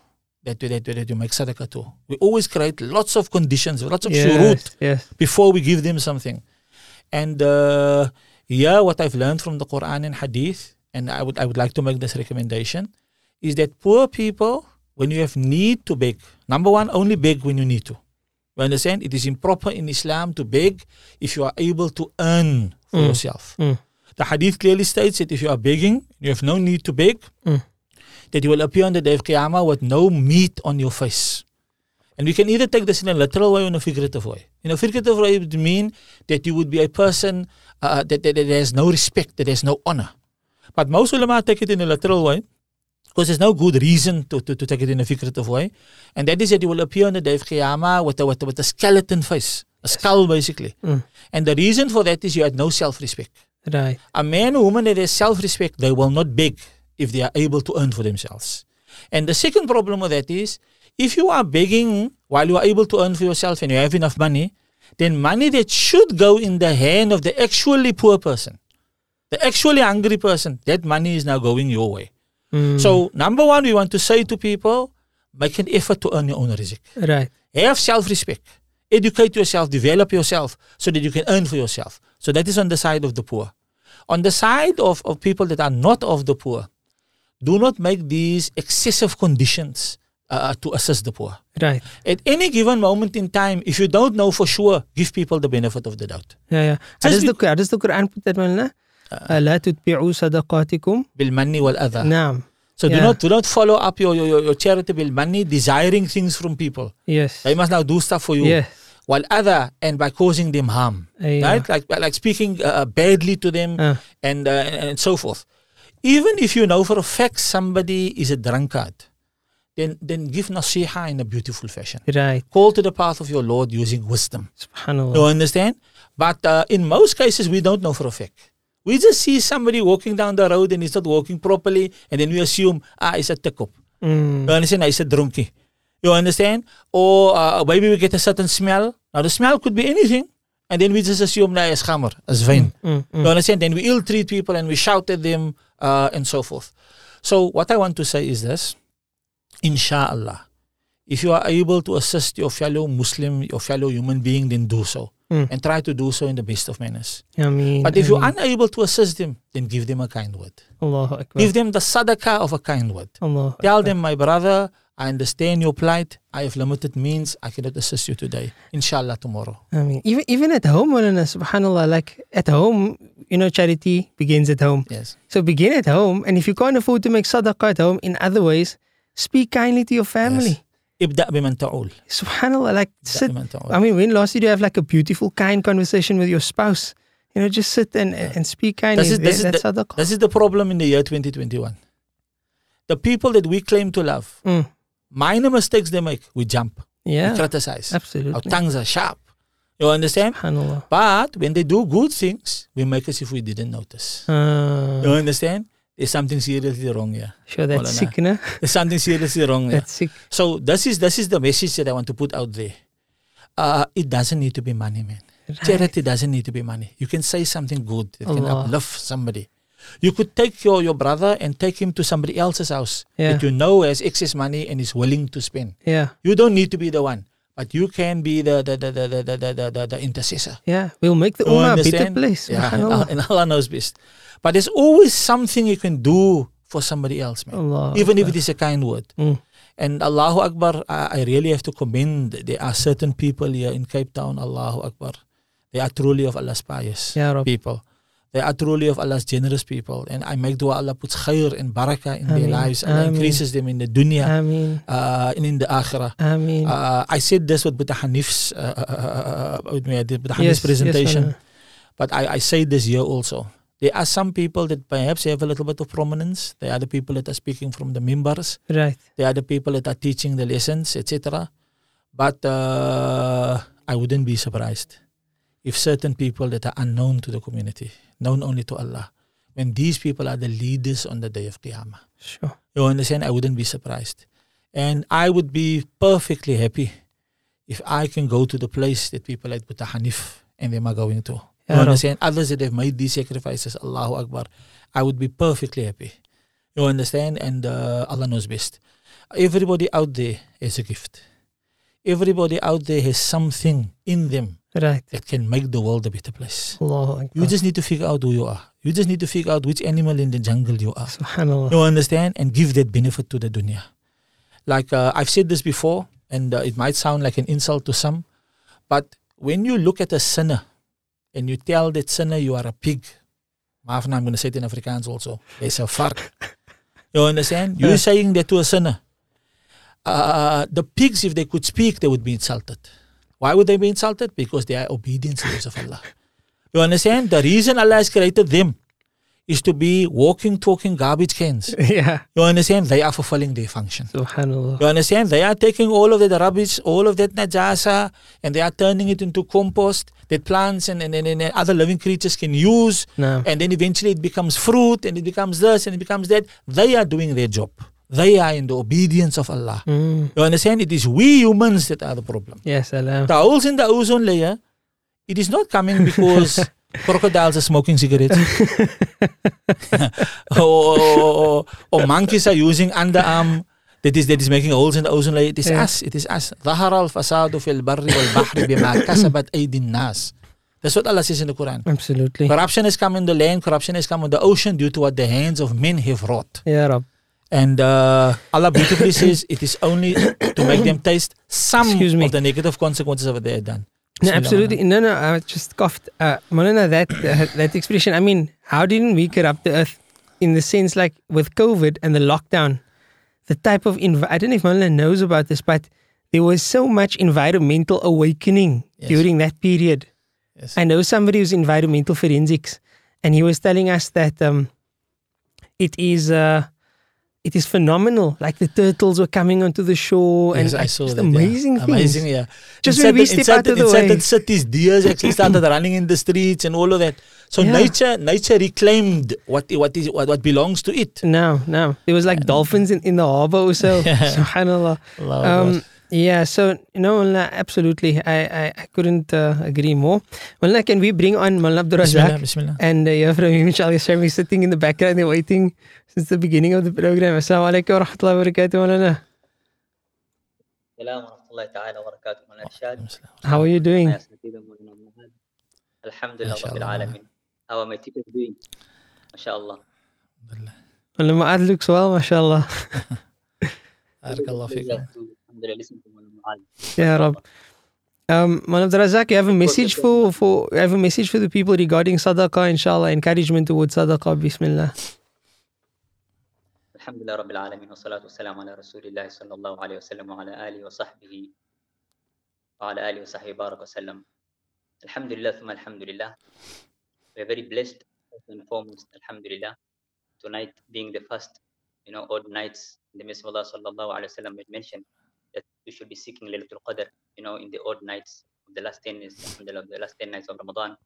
that, that, that you make sadaqah to. We always create lots of conditions, lots of shurut Yes. Yes. before we give them something. And uh, yeah, what I've learned from the Quran and Hadith, and I would I would like to make this recommendation, is that poor people, when you have need to beg, number one, only beg when you need to. You understand? It is improper in Islam to beg if you are able to earn for Mm. yourself. Mm. The Hadith clearly states that if you are begging, you have no need to beg, Mm. that you will appear on the day of Qiyamah with no meat on your face. And we can either take this in a literal way or in a figurative way. In a figurative way, it would mean that you would be a person uh, that, that, that has no respect, that has no honor. But most ulama take it in a literal way because there's no good reason to, to, to take it in a figurative way. And that is that you will appear on the day of Qiyamah with a, with a, with a skeleton face, a skull basically. Mm. And the reason for that is you had no self respect. Right. A man or woman that has self respect, they will not beg if they are able to earn for themselves. And the second problem with that is if you are begging while you are able to earn for yourself and you have enough money, then money that should go in the hand of the actually poor person, the actually hungry person, that money is now going your way. Mm. So, number one, we want to say to people, make an effort to earn your own rizq. Right. Have self respect. Educate yourself, develop yourself so that you can earn for yourself. So that is on the side of the poor. On the side of, of people that are not of the poor, do not make these excessive conditions uh, to assist the poor. Right. At any given moment in time, if you don't know for sure, give people the benefit of the doubt. Yeah, yeah. How Just does, the, how does the Quran put that, Malana? Uh, لا تتبعوا صدقاتكم بالمن والأذى. نعم So do Yeah. not do not follow up your, your, your charitable money desiring things from people. yes They must now do stuff for you. yes While other and by causing them harm, yeah. right? Like like speaking uh, uh, badly to them uh. and, uh, and, and so forth. Even if you know for a fact somebody is a drunkard, then then give nasiha in a beautiful fashion. Right. Call to the path of your Lord using wisdom. Subhanallah. Do you understand? But uh, in most cases, we don't know for a fact. We just see somebody walking down the road and he's not walking properly, and then we assume, ah, it's a takup. Mm. You understand? Ah, it's a drunkie. You understand? Or uh, maybe we get a certain smell now, the smell could be anything. And then we just assume, that it's khamr, it's wine. Mm, mm. You understand? Then we ill treat people and we shout at them uh, and so forth. So what I want to say is this: Inshallah, if you are able to assist your fellow Muslim, your fellow human being, then do so. Mm. And try to do so in the best of manners. I mean, But if I you're unable to assist them, then give them a kind word. Give them the sadaqah of a kind word. Allahu Tell Akbar. them, my brother, I understand your plight. I have limited means. I cannot assist you today. Inshallah, tomorrow. I mean, even even at home, Maulana, subhanallah, like at home, you know, charity begins at home. Yes. So begin at home, and if you can't afford to make sadaqah at home, in other ways, speak kindly to your family. ابدأ بمن تعول. Subhanallah, like ابدأ sit. بمن تعول. I mean, when last did you have like a beautiful, kind conversation with your spouse? You know, just sit and and speak kindly. This is- this is That- that's sadaqah. This is the problem in the year 2021. The people that we claim to love, Mm. minor mistakes they make, we jump, we Yeah, criticize. Absolutely, our tongues are sharp. You understand? But when they do good things, we make as if we didn't notice. Uh, You understand? There's something seriously wrong here. sure, that's sick, no? There's something seriously wrong here. That's sick. So this is this is the message that I want to put out there. Uh, it doesn't need to be money, man. Right. Charity doesn't need to be money. You can say something good that can uplift somebody. You could take your, your brother and take him to somebody else's house Yeah. that you know has excess money and is willing to spend. Yeah, You don't need to be the one, but you can be the the the the the the, the, the, intercessor. yeah. We'll make the ummah a better place. Yeah, and, Allah- and Allah knows best. But there's always something you can do for somebody else, man. Allah. Even if it is a kind word. Mm. And Allahu Akbar, I, I really have to commend. There are certain people here in Cape Town, Allahu Akbar. They are truly of Allah's pious Rab. people. They are truly of Allah's generous people. And I make dua Allah puts khair and barakah in their lives. and Ameen. increases them in the dunya Ameen. uh, and in the akhirah. Ameen. Uh, I said this with Boeta Hanif's, uh, uh, uh, uh, with me, I did Buddha yes, presentation. Yes, But I, I say this here also. There are some people that perhaps have a little bit of prominence. They are the people that are speaking from the mimbars. Right. They are the people that are teaching the lessons, etc. But uh, I wouldn't be surprised if certain people that are unknown to the community, known only to Allah, when these people are the leaders on the day of Qiyamah. Sure. You understand? I wouldn't be surprised. And I would be perfectly happy if I can go to the place that people like Boeta Hanif and them are going to. You Rab. understand? Others that have made these sacrifices, Allahu Akbar. I would be perfectly happy. You understand? And uh, Allah knows best. Everybody out there has a gift. Everybody out there has something in them Right. that can make the world a better place. You just need to figure out who you are. You just need to figure out which animal in the jungle you are. Subhanallah. You understand? And give that benefit to the dunya. Like uh, I've said this before, and uh, it might sound like an insult to some, but when you look at a sinner and you tell that sinner you are a pig, Maafna, I'm going to say it in Afrikaans also. There's a vark. You understand? You're saying that to a sinner. Uh, the pigs, if they could speak, they would be insulted. Why would they be insulted? Because they are obedient slaves of Allah. You understand? The reason Allah has created them is to be walking, talking garbage cans. yeah. You understand? They are fulfilling their function. Subhanallah. You understand? They are taking all of that rubbish, all of that najasa, and they are turning it into compost that plants and, and, and, and other living creatures can use. No. And then eventually it becomes fruit and it becomes this and it becomes that. They are doing their job They are in the obedience of Allah. Mm. You understand? It is we humans that are the problem. Yes, Allah. The holes in the ozone layer, it is not coming because crocodiles are smoking cigarettes. or, or, or monkeys are using underarm that is that is making holes in the ozone layer. It is Yeah. us. It is us. ظهر الفساد في البر والبحر بما كسبت أيدي الناس. That's what Allah says in the Quran. Absolutely. Corruption has come in the land, corruption has come in the ocean due to what the hands of men have wrought. Ya Rab. And uh, Allah beautifully says it is only to make them taste some Excuse me. of the negative consequences of what they have done. No, absolutely. No, no, I just coughed. Uh, Maulana, that, uh, that expression, I mean, how didn't we corrupt the earth in the sense like with COVID and the lockdown? The type of, env- I don't know if Maulana knows about this, but there was so much environmental awakening Yes. during that period. Yes. I know somebody who's environmental forensics, and he was telling us that um, it is uh, it is phenomenal. Like the turtles were coming onto the shore, and Yes, I saw just that. yeah. amazing things. Amazing, yeah. Just In when we in step out certain- of the in way. certain cities, deers actually started running in the streets and all of that. So Yeah. nature, nature reclaimed what what is what, what belongs to it. No, no. There was like dolphins in, in the harbor or so. Subhanallah. Allah Um, yeah, so no, Mulna, absolutely. I, I, I couldn't uh, agree more. Mulna, can we bring on Mulna Abdul Razak Bismillah, and uh, yeah, from Imam Charlie sitting in the background, and waiting since the beginning of the program. Assalamu alaikum wa rahmatullahi wa barakatuh, Mulana. How are you doing? Alhamdulillah, How are my teachers doing? MashaAllah. Mulna Ma'ad looks well, MashaAllah. Barakallah Pleasure fikum. to alhamdulillah, listen to Maulana Muaz. Yeah, Rob. Um, Maulana Razak, you have a message for, for you have a message for the people regarding sadaqah, inshallah, encouragement towards sadaqah, bismillah. الحمد لله رب العالمين والصلاة والسلام على رسول الله صلى الله عليه وسلم وعلى آله وصحبه وعلى آله وصحبه بارك وسلم الحمد لله ثم الحمد لله we are very blessed first and foremost alhamdulillah tonight being the first you know odd nights the Messenger of Allah sallallahu alaihi wasallam had mentioned that we should be seeking Laylatul Qadr you know in the odd nights of the last 10 days the last 10 nights of Ramadan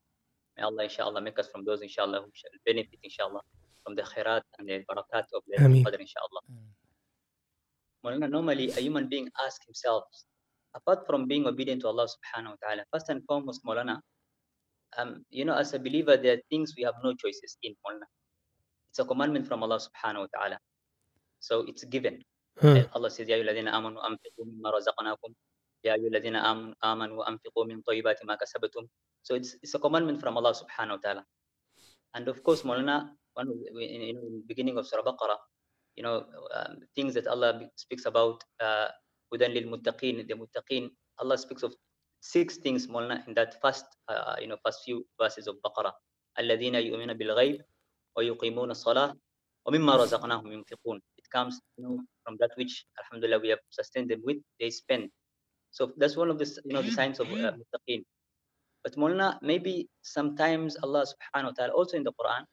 may Allah inshallah make us from those inshallah who shall benefit inshallah from the khairat and the barakat of Laylatul. Qadr inshallah Maulana, normally a human being asks himself, apart from being obedient to Allah subhanahu wa ta'ala, first and foremost, Maulana, um, you know, as a believer, there are things we have no choices in, Maulana. It's a commandment from Allah subhanahu wa ta'ala. So it's given. Huh. Allah says, يا أيها الذين آمنوا أنفقوا مما رزقناكم يا أيها الذين آمنوا آمنوا أنفقوا من طيبات ما كسبتم So it's, it's a commandment from Allah subhanahu wa ta'ala. And of course, Maulana, one in, the beginning of Surah Baqarah, you know, um, things that Allah speaks about, uh, muttaqin, the muttaqin, Allah speaks of six things, Maulana, in that first, uh, you know, first few verses of Baqarah. الذين يؤمنون بالغيب ويقيمون الصلاة ومما رزقناهم ينفقون. Comes, you know, from that which, Alhamdulillah, we have sustained them with, they spend. So that's one of the, you know, the signs of uh. But Maulana, maybe sometimes Allah subhanahu wa ta'ala, also in the Quran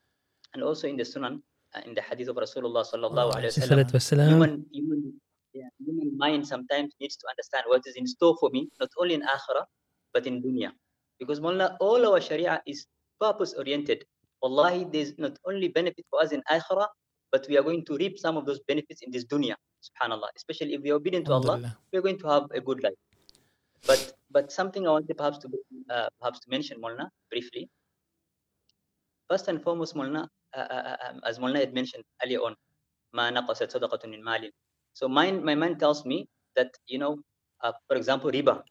and also in the Sunan, uh, in the hadith of Rasulullah sallallahu alayhi wa sallam, Salatu wassalam. human, human, yeah, human mind sometimes needs to understand what is in store for me, not only in akhirah, but in dunya. Because Mullah, all our sharia is purpose oriented. Wallahi, there's not only benefit for us in akhirah, but we are going to reap some of those benefits in this dunya. Subhanallah. Especially if we are obedient to Allah, Alhamdulillah. we are going to have a good life. But but something I wanted perhaps to uh, perhaps to mention, Molna, briefly. First and foremost, Molna, uh, uh, um, as Molna had mentioned earlier on, ما نقصت صدقة من مال. So mind, my mind tells me that you know, uh, for example, riba.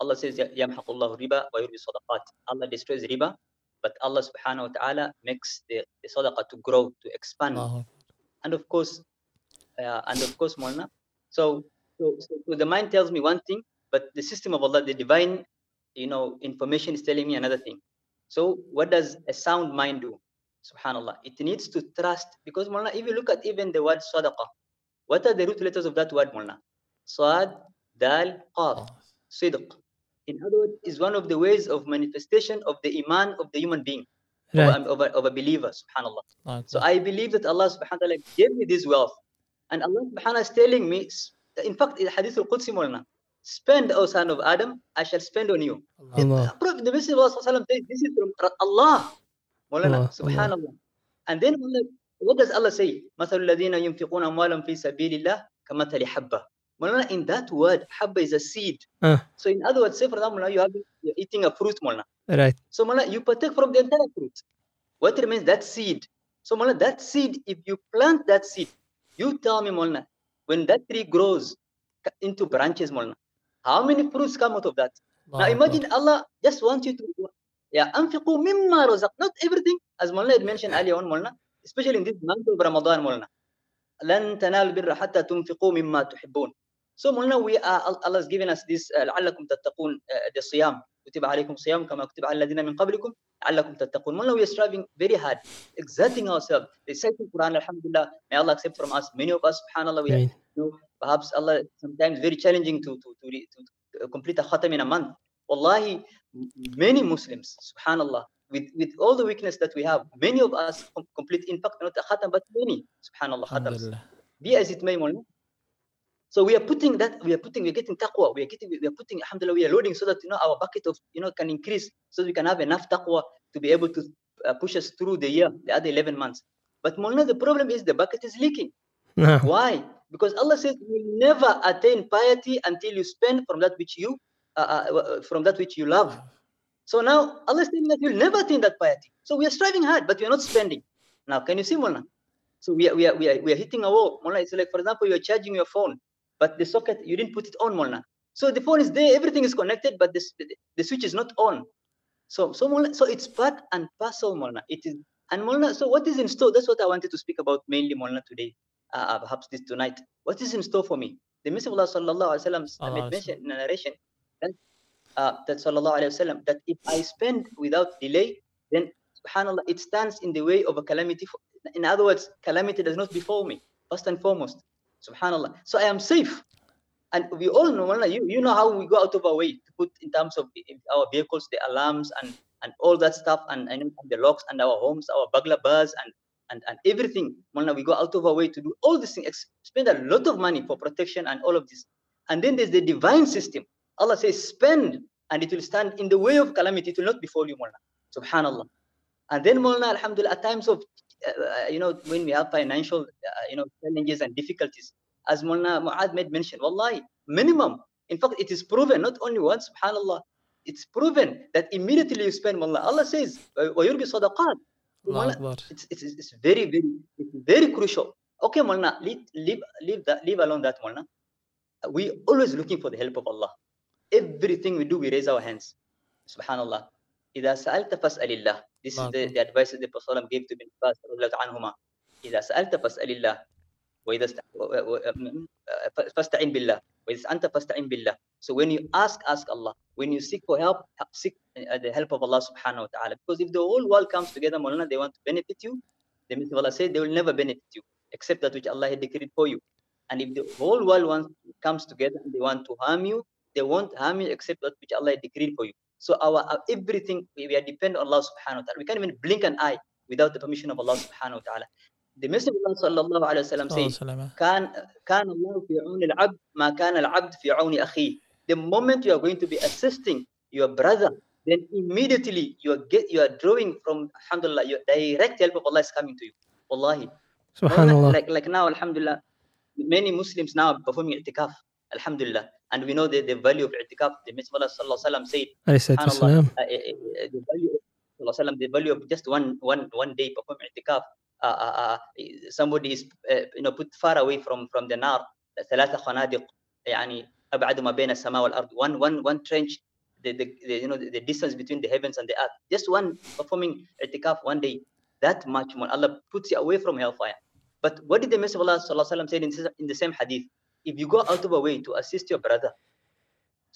Allah says, يمحق الله riba ويربي صدقات. Allah destroys riba, but Allah subhanahu wa ta'ala makes the, the sadaqah to grow, to expand Allahu and of course uh, and of course Molna. So, so so the mind tells me one thing but the system of allah the divine you know information is telling me another thing so what does a sound mind do subhanallah it needs to trust because Molna, if you look at even the word sadaqah what are the root letters of that word Molna? sad dal qaf sidq in other words is one of the ways of manifestation of the iman of the human being of, Right. a, of, a, of a believer subhanallah Akbar. so I believe that Allah subhanahu wa ta'ala gave me this wealth. And Allah subhanahu wa ta'ala is telling me, s- in fact, in Hadith al-Qudsi Maulana, spend, O son of Adam, I shall spend on you. Allah. Prophet, the Messenger of Allah sallallahu alaihi wasallam says, this is from Ra- Allah. Maulana, Allah, subhanallah. And then Allah, what does Allah say? مثل الذين ينفقون أموالهم في سبيل الله كمثل حبة. Maulana, in that word, habba is a seed. Ah. So in other words, say for example, now you have you're eating a fruit, Maulana. Right. So Mala, you partake from the entire fruit. What remains that seed. So Mala, that seed, if you plant that seed, you tell me, Molna, when that tree grows ca- into branches, Molna, how many fruits come out of that? Now Allahu imagine Allah just wants you to, yeah, أنفقوا مما رزق. Not everything, as Molna had mentioned earlier on, Molna, especially in this month of Ramadan, Molna. لن تنالوا البر حتى تنفقوا مما تحبون. So Molna, we are, Al- Allah has given us this, uh, لعلكم تتقون, uh, the صيام. كتب عليكم صيام كما كتب على الذين من قبلكم لعلكم تتقون. Molna, we are striving very hard, exerting ourselves, reciting Quran, Alhamdulillah. May Allah accept from us. Many of us, subhanAllah, we are, Right. you know, perhaps Allah sometimes very challenging to to to, re- to, to complete a khatam in a month. Wallahi, m- many Muslims, subhanallah, with, with all the weakness that we have, many of us com- complete, in fact, not a khatam, but many, subhanallah, khatams. Alhamdulillah. Be as it may, Maulana. so we are putting that, we are putting, we are getting taqwa, we are getting, we are putting, alhamdulillah, we are loading so that, you know, our bucket of, you know, can increase so that we can have enough taqwa to be able to uh, push us through the year, the other 11 months. But Maulana, the problem is the bucket is leaking. Why? Because Allah says you will never attain piety until you spend from that which you uh, uh, uh, from that which you love. So now Allah is saying that you'll never attain that piety. So we are striving hard, but we are not spending. Now, can you see, Mulna? So we are, we are, we are, we are hitting a wall. Mulna, it's like, for example, you are charging your phone, but the socket, you didn't put it on, Mulna. So the phone is there, everything is connected, but this, the switch is not on. So, so, Mulna, so it's part and parcel, Mulna. It is, and Mulna, so what is in store? That's what I wanted to speak about mainly, Mulna, today. uh, uh, perhaps this tonight. What is in store for me? The Messenger of Allah sallallahu alaihi wasallam Sallallahu made mention in a narration that uh, that sallallahu alaihi wasallam that if I spend without delay, then subhanallah it stands in the way of a calamity. For, in other words, calamity does not befall me first and foremost. Subhanallah. So I am safe. And we all know, you, you know how we go out of our way to put in terms of our vehicles, the alarms and, and all that stuff, and, and the locks and our homes, our burglar bars and, and, and everything. We go out of our way to do all these things, spend a lot of money for protection and all of this. And then there's the divine system. Allah says, spend, and it will stand in the way of calamity. It will not befall you, Mullah. Subhanallah. And then, Mullah, Alhamdulillah, at times of, uh, you know, when we have financial, uh, you know, challenges and difficulties, as Mullah Mu'ad made mention, Wallahi, minimum. In fact, it is proven, not only once, subhanallah, it's proven that immediately you spend Mullah. Allah says, وَيُرْبِ صَدَقَاتِ Allah Mullah, Akbar. it's, it's, it's very, very, it's very crucial. Okay, Mullah, leave, leave, leave, that, leave alone that, Mullah. We always looking for the help of Allah. Everything we do, we raise our hands. Subhanallah. إذا سألت فاسأل الله. This is the, Allahu the advice that the Prophet ﷺ gave to Ibn Abbas رضي الله عنهما. إذا سألت فاسأل الله. وإذا است... و- و- و- ف- فاستعين بالله. وإذا أنت فاستعين بالله. So when you ask, ask Allah. When you seek for help, ha- seek uh, the help of Allah subhanahu wa ta'ala. Because if the whole world comes together, Maulana, they want to benefit you, the Messenger of Allah said they will never benefit you except that which Allah had decreed for you. And if the whole world wants, comes together and they want to harm you, they won't harm you except that which Allah had decreed for you. So our, our everything we, we are dependent on Allah subhanahu wa ta'ala. We can't even blink an eye without the permission of Allah subhanahu wa ta'ala. The Messenger of Allah sallallahu alayhi wa sallam Sallallahu says, alaihi wasallam. كان كان الله في عون العبد ما كان العبد في عون أخيه. The moment you are going to be assisting your brother, then immediately you are get you are drawing from Alhamdulillah, your direct help of Allah is coming to you. Wallahi. Subhanallah. Like like now, Alhamdulillah, many Muslims now are performing i'tikaf. Alhamdulillah. And we know the, the value of i'tikaf. The Messenger of Allah sallallahu alaihi wasallam said, Alayhi salatu Subhanallah, wassalam. uh, uh, uh, the value of Sallallahu Alaihi Wasallam, the value of just one one one day performing i'tikaf. Uh, uh, uh, somebody is uh, you know put far away from from the nar ثلاثة خنادق يعني أبعد ما بين السماء والأرض one one one trench the, the, the you know the, the distance between the heavens and the earth just one performing i'tikaf one day that much more Allah puts you away from hellfire but what did the Messenger of Allah sallallahu alaihi wasallam say in, this- in the same hadith if you go out of a way to assist your brother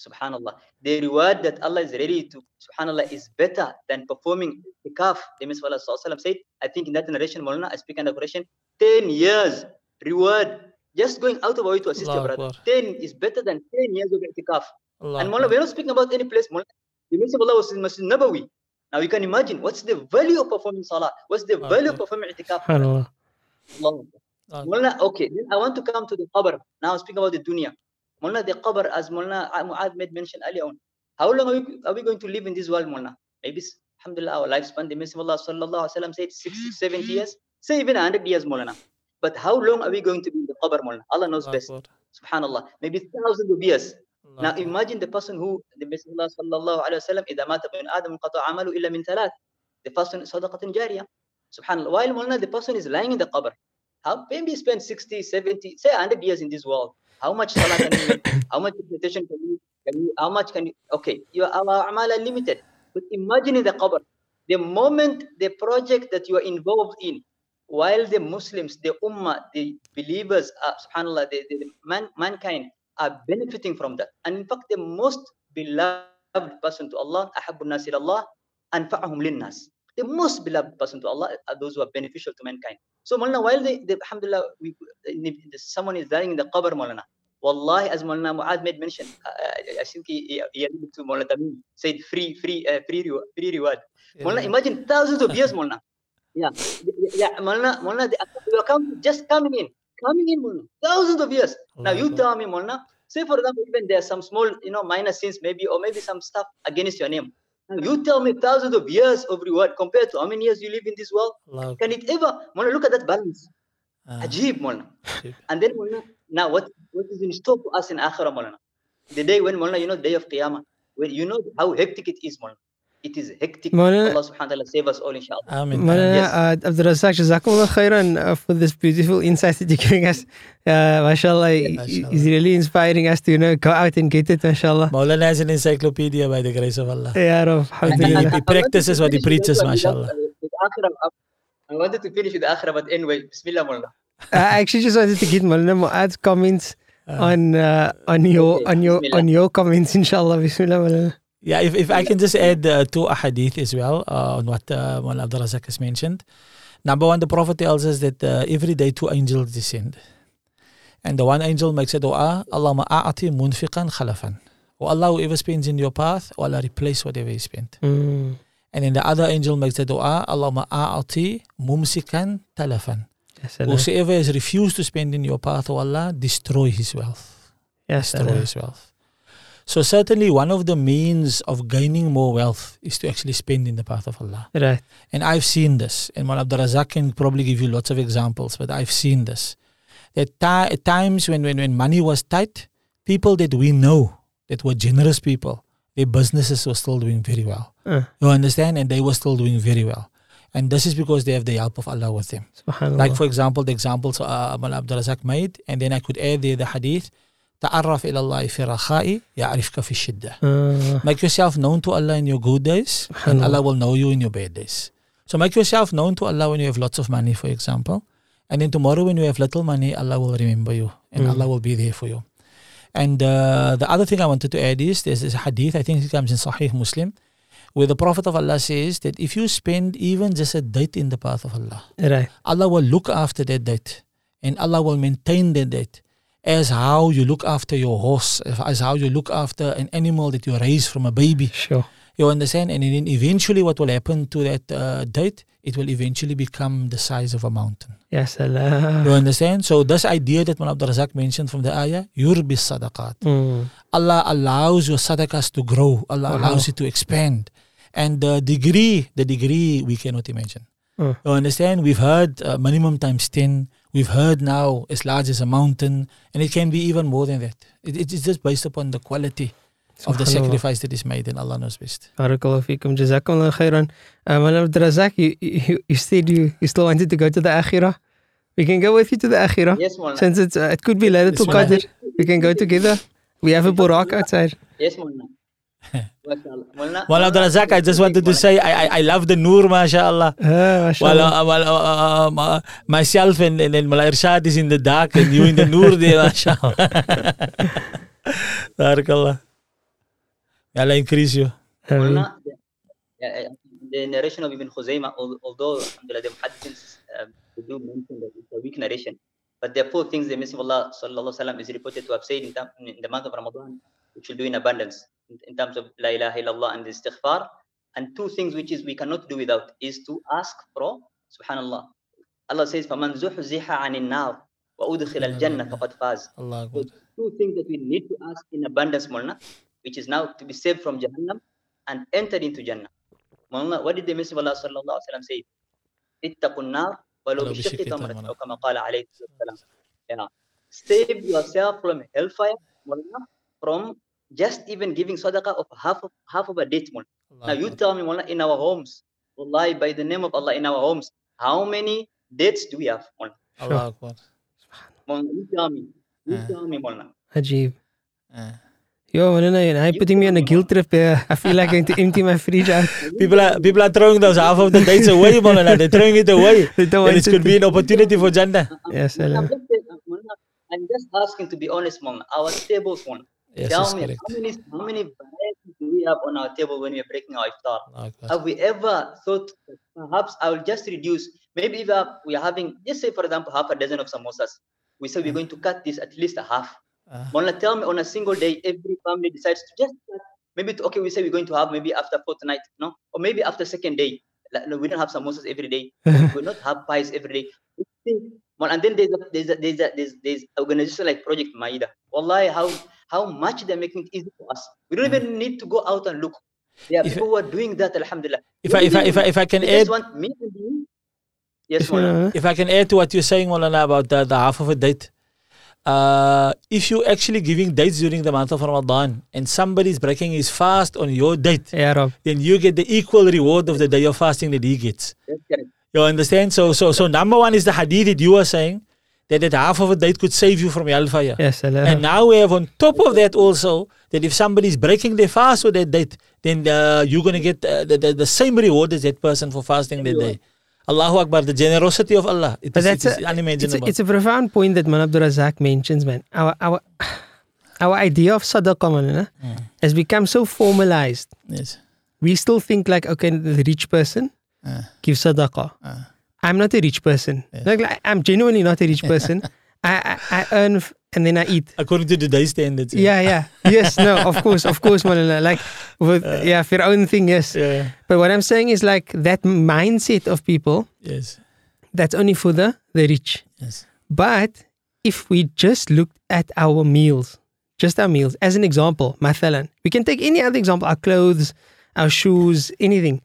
Subhanallah. The reward that Allah is ready to, Subhanallah, is better than performing ikaf. The Messenger of Allah said, I think in that narration, Maulana, I speak in under narration, 10 years reward. Just going out of our way to assist your brother. Akbar. 10 is better than 10 years of itikaf. Allah And. Maulana, we're not speaking about any place. Maulana. The Messenger of Allah was in Masjid Nabawi. Now you can imagine what's the value of performing salah? What's the value of performing itikaf? Allah. Allah Mulna, okay, then I want to come to the qabr. Now speaking about the dunya. Mulna, the qabr, as Mulna Mu'ad made mention earlier on. How long are we, are we going to live in this world, Mulna? Maybe, s- alhamdulillah, our lifespan, the Messenger of Allah sallallahu alaihi wasallam said 60, 70 years, say even 100 years, Mulna. But how long are we going to be in the qabr, Mulna? Allah knows Allahu best. Akbar. Subhanallah. Maybe thousands of years. Allahu Now Akbar. imagine the person who the Messenger of Allah sallallahu alaihi wasallam إذا مات ابن آدم انقطع عمله إلا من ثلاث. The first one is صدقة جارية. Subhanallah. While Mulna, the person is lying in the qabr. How maybe spend 60, 70, say 100 years in this world. How much salah can you make? How much meditation can you, can you, how much can you, okay, your, amal are limited. But imagine in the qabr, the moment the project that you are involved in, while the Muslims, the ummah, the believers, are, subhanAllah, the, the man, mankind are benefiting from that. And in fact, the most beloved person to Allah, ahabun nasir Allah, anfa'ahum linnas. The most beloved person to Allah are those who are beneficial to mankind. So, Maulana, while the, they alhamdulillah, we, someone is dying in the qabr, Maulana, Wallahi, as Maulana Mu'ad made mention, uh, I think he, he, alluded to Maulana Tamim, said free, free, uh, free, reward, free reward. Maulana, imagine thousands of years, Maulana. Yeah, yeah, Maulana, Maulana, they are, they come, just coming in, coming in, Maulana, thousands of years. Now you tell me, Maulana, say for example, even there are some small, you know, minor sins maybe, or maybe some stuff against your name. You tell me thousands of years of reward compared to how many years you live in this world. Allahu Can it ever, Maulana, look at that balance. Akbar. Ajib. Ajib. And then, Maulana, now what, what is in store for us in Akhirah, Maulana? The day when, Maulana, you know, the day of Qiyamah, when you know how hectic it is, Maulana. It is hectic. Maulana- Allah subhanahu wa ta'ala save us all, inshallah. Amin. Maulana Yes. uh, Abdul Razak, Jazakumullah khairan uh, for this beautiful insight that you're giving us. Uh, mashallah, mashallah. he's really inspiring us to, you know, go out and get it, mashallah. Maulana has an encyclopedia by the grace of Allah. Ya Rab, And he, alhamdulillah. he practices what he with preaches, that one, mashallah. I wanted to finish with Akhirah, but anyway, Bismillah, Maulana. I actually just wanted to get Malina Mu'ad's comments on uh, on your okay, on your Bismillah. on your comments, inshallah. Bismillah. Malina. Yeah, if, if I can just add uh, two ahadith as well uh, on what uh, Mullah Abdul Razak has mentioned. Number one, the Prophet tells us that uh, every day two angels descend. And the one angel makes a dua, Allahumma a'ati munfiqan khalafan. Oh Allah, whoever spends in your path, oh Allah, replace whatever he spent. Mm. And then the other angel makes a dua, Allahumma a'ati mumsikan talafan. Whosoever has refused to spend in your path, oh Allah, destroy his wealth. Yes, Destroy his wealth. So certainly one of the means of gaining more wealth is to actually spend in the path of Allah. Right. And I've seen this. And Mal Abdul Razak can probably give you lots of examples, but I've seen this. At, ti- at times when, when, when money was tight, people that we know that were generous people, their businesses were still doing very well. Uh, You understand? And they were still doing very well. And this is because they have the help of Allah with them. Like for example, the examples uh, Mal Abdul Razak made, and then I could add there the hadith, تعرف إلى الله في رخائي يعرفك في shiddah. Ah. Make yourself known to Allah in your good days, and Allah will know you in your bad days. So make yourself known to Allah when you have lots of money, for example. And then tomorrow when you have little money, Allah will remember you and mm. Allah will be there for you. And uh, the other thing I wanted to add is there's this hadith, I think it comes in Sahih Muslim, where the Prophet of Allah says that if you spend even just a date in the path of Allah, right. Allah will look after that date and Allah will maintain that date as how you look after your horse, as how you look after an animal that you raise from a baby. Sure. You understand? And then eventually, what will happen to that uh, date? It will eventually become the size of a mountain. Yes, Allah. You understand? So, this idea that Mullah Abdul Razak mentioned from the ayah, yurbi sadaqat. Mm. Allah allows your sadaqahs to grow. Allah Wow. allows it to expand. And the degree, the degree we cannot imagine. Mm. You understand? We've heard uh, minimum times 10. We've heard now as large as a mountain. And it can be even more than that. It, it is just based upon the quality of the sacrifice that is made and Allah knows best. Barakallahu feekum. Jazakumullah khairan. Um, Malam Abdul Razak, you, you, you said you, you still wanted to go to the Akhirah. We can go with you to the Akhirah. Yes, Molana. Since it's, uh, it could be Laylatul Bismillah. Qadr. We can go together. We have a Burak outside. Yes, Molana. MashaAllah. Molana. Well, Abdul Razak, I just wanted to say I, I, I love the Noor, mashallah. Ah, Well, mashallah. uh, well uh, um, uh, myself and, and, and Mullah Irshad is in the dark and you in the Noor there, mashallah. Barakallah. May Allah increase you. Ameen. Molana, the, yeah, uh, the narration of Ibn Khuzaymah, although alhamdulillah, the muhaddiths um, they do mention that it's a weak narration, but there are four things the Messenger of Allah sallallahu alaihi wasallam is reported to have said in, term, in the month of Ramadan, which will do in abundance in, in terms of La ilaha illallah and the istighfar. And two things which is we cannot do without is to ask for Subhanallah. Allah says, فَمَنْ زُحْزِحَ عَنِ النَّارِ وَأُدْخِلَ الْجَنَّةَ فَقَدْ فَازَ Allah So Akbar. two things that we need to ask in abundance, Molana, which is now to be saved from Jahannam and entered into Jannah. Molana, what did the Messenger of Allah sallallahu alaihi wasallam say? اتقوا النار ولو ولو بشق بشق تمرة تمرة. أو كما قال عليه الصلاة والسلام. Yeah. Save yourself from hellfire, Molana, from just even giving sadaqah of half of half of a date, Molana. Now you tell me, Molana, in our homes, Wallahi, by the name of Allah, in our homes, how many dates do we have, Molana? Allah Akbar. Molana, you tell me. You Uh. tell me, Molana. Ajib. Uh. Yo, Malina, you know, I'm putting me on a guilt trip here. I feel like going to empty my fridge out. People are people are throwing those half of the dates away, Maulana. They're throwing it away. They don't And it could be an opportunity for Jannah. Yes, I'm, Allah. just, saying, uh, Molana, I'm just asking to be honest, Mom. Our tables, Mom. Yes, Tell me, correct. how many how many varieties do we have on our table when we are breaking our iftar? Allah Akbar. Have we ever thought perhaps I will just reduce? Maybe if uh, we are having, just say for example, half a dozen of samosas. We say we're going to cut this at least a half. Uh, Mona, tell me on a single day, every family decides to just cut. Maybe to, okay, we say we're going to have maybe after fortnight, no, or maybe after second day. Like, no, we don't have samosas every day. we will not have pies every day. We think, and then there's a there's a there's a there's, there's organization like Project Maida. Wallahi, how how much they're making it easy for us. We don't even need to go out and look. Yeah, If- people who are doing that, Alhamdulillah. if I if I if I, if I can add want me and you. Yes, Mona. Bismillah. if I can add to what you're saying, Maulana, about the, the half of a date. Uh, if you're actually giving dates during the month of Ramadan and somebody's breaking his fast on your date, Yeah, Rob. then you get the equal reward of the day of fasting that he gets. That's correct. You understand? So so so number one is the hadith that you are saying that that half of a date could save you from hellfire. Yes, Allah. And now we have on top of that also that if somebody is breaking their fast with that date, then uh, you're going to get uh, the, the, the same reward as that person for fasting that day. Allahu Akbar, the generosity of Allah. It But is- that's it is a, it's, a, it's a profound point that Man Abdul Razak mentions, man. Our our our idea of sadaqah, man, Mm. has become so formalized. yes. We still think like, okay, the rich person Uh, gives sadaqah. uh, I'm not a rich person. Yes. Like, like, I'm genuinely not a rich person. I, I I earn f- and then I eat. according to today's standards. Yeah, yeah. Yes, no, of course, of course, Malala. Like, with, yeah, for your own thing, yes. Yeah. But what I'm saying is like that mindset of people, Yes. that's only for the, the rich. Yes. But if we just looked at our meals, just our meals, as an example, mathalan, we can take any other example, our clothes, our shoes, anything,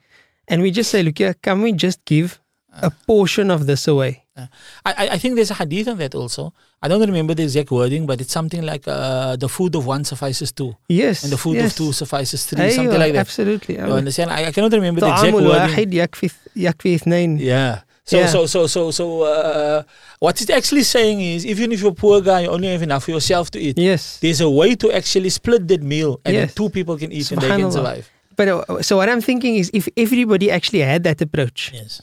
and we just say, look here, can we just give a portion of this away? Uh, I, I- I think there's a hadith on that also. I don't remember the exact wording, but it's something like uh, the food of one suffices two, Yes. and the food yes. of two suffices three, أيوة, something like that. Absolutely. You understand? I, I cannot remember the exact طعام wording. الواحد يكفي يكفي اثنين. Yeah. So Yeah. so so so so uh, what it's actually saying is even if you're a poor guy, you only have enough for yourself to eat. Yes. There's a way to actually split that meal and then Yes. two people can eat and they can Subhanallah. survive. But uh, so what I'm thinking is if everybody actually had that approach, Yes.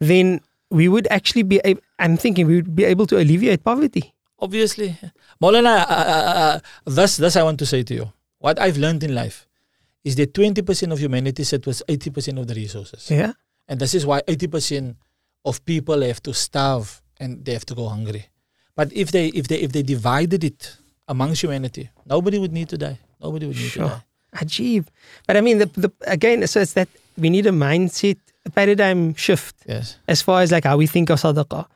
then we would actually be I'm thinking we would be able to alleviate poverty. Obviously. Maulana, uh, uh, uh, thus, thus I want to say to you, what I've learned in life is that 20% of humanity set was 80% of the resources. Yeah. And this is why 80% of people have to starve and they have to go hungry. But if they if they if they divided it amongst humanity, nobody would need to die. Nobody would need Sure. to die. Ajib. But I mean the, the again so it's that we need a mindset a paradigm shift Yes. as far as like how we think of sadaqah.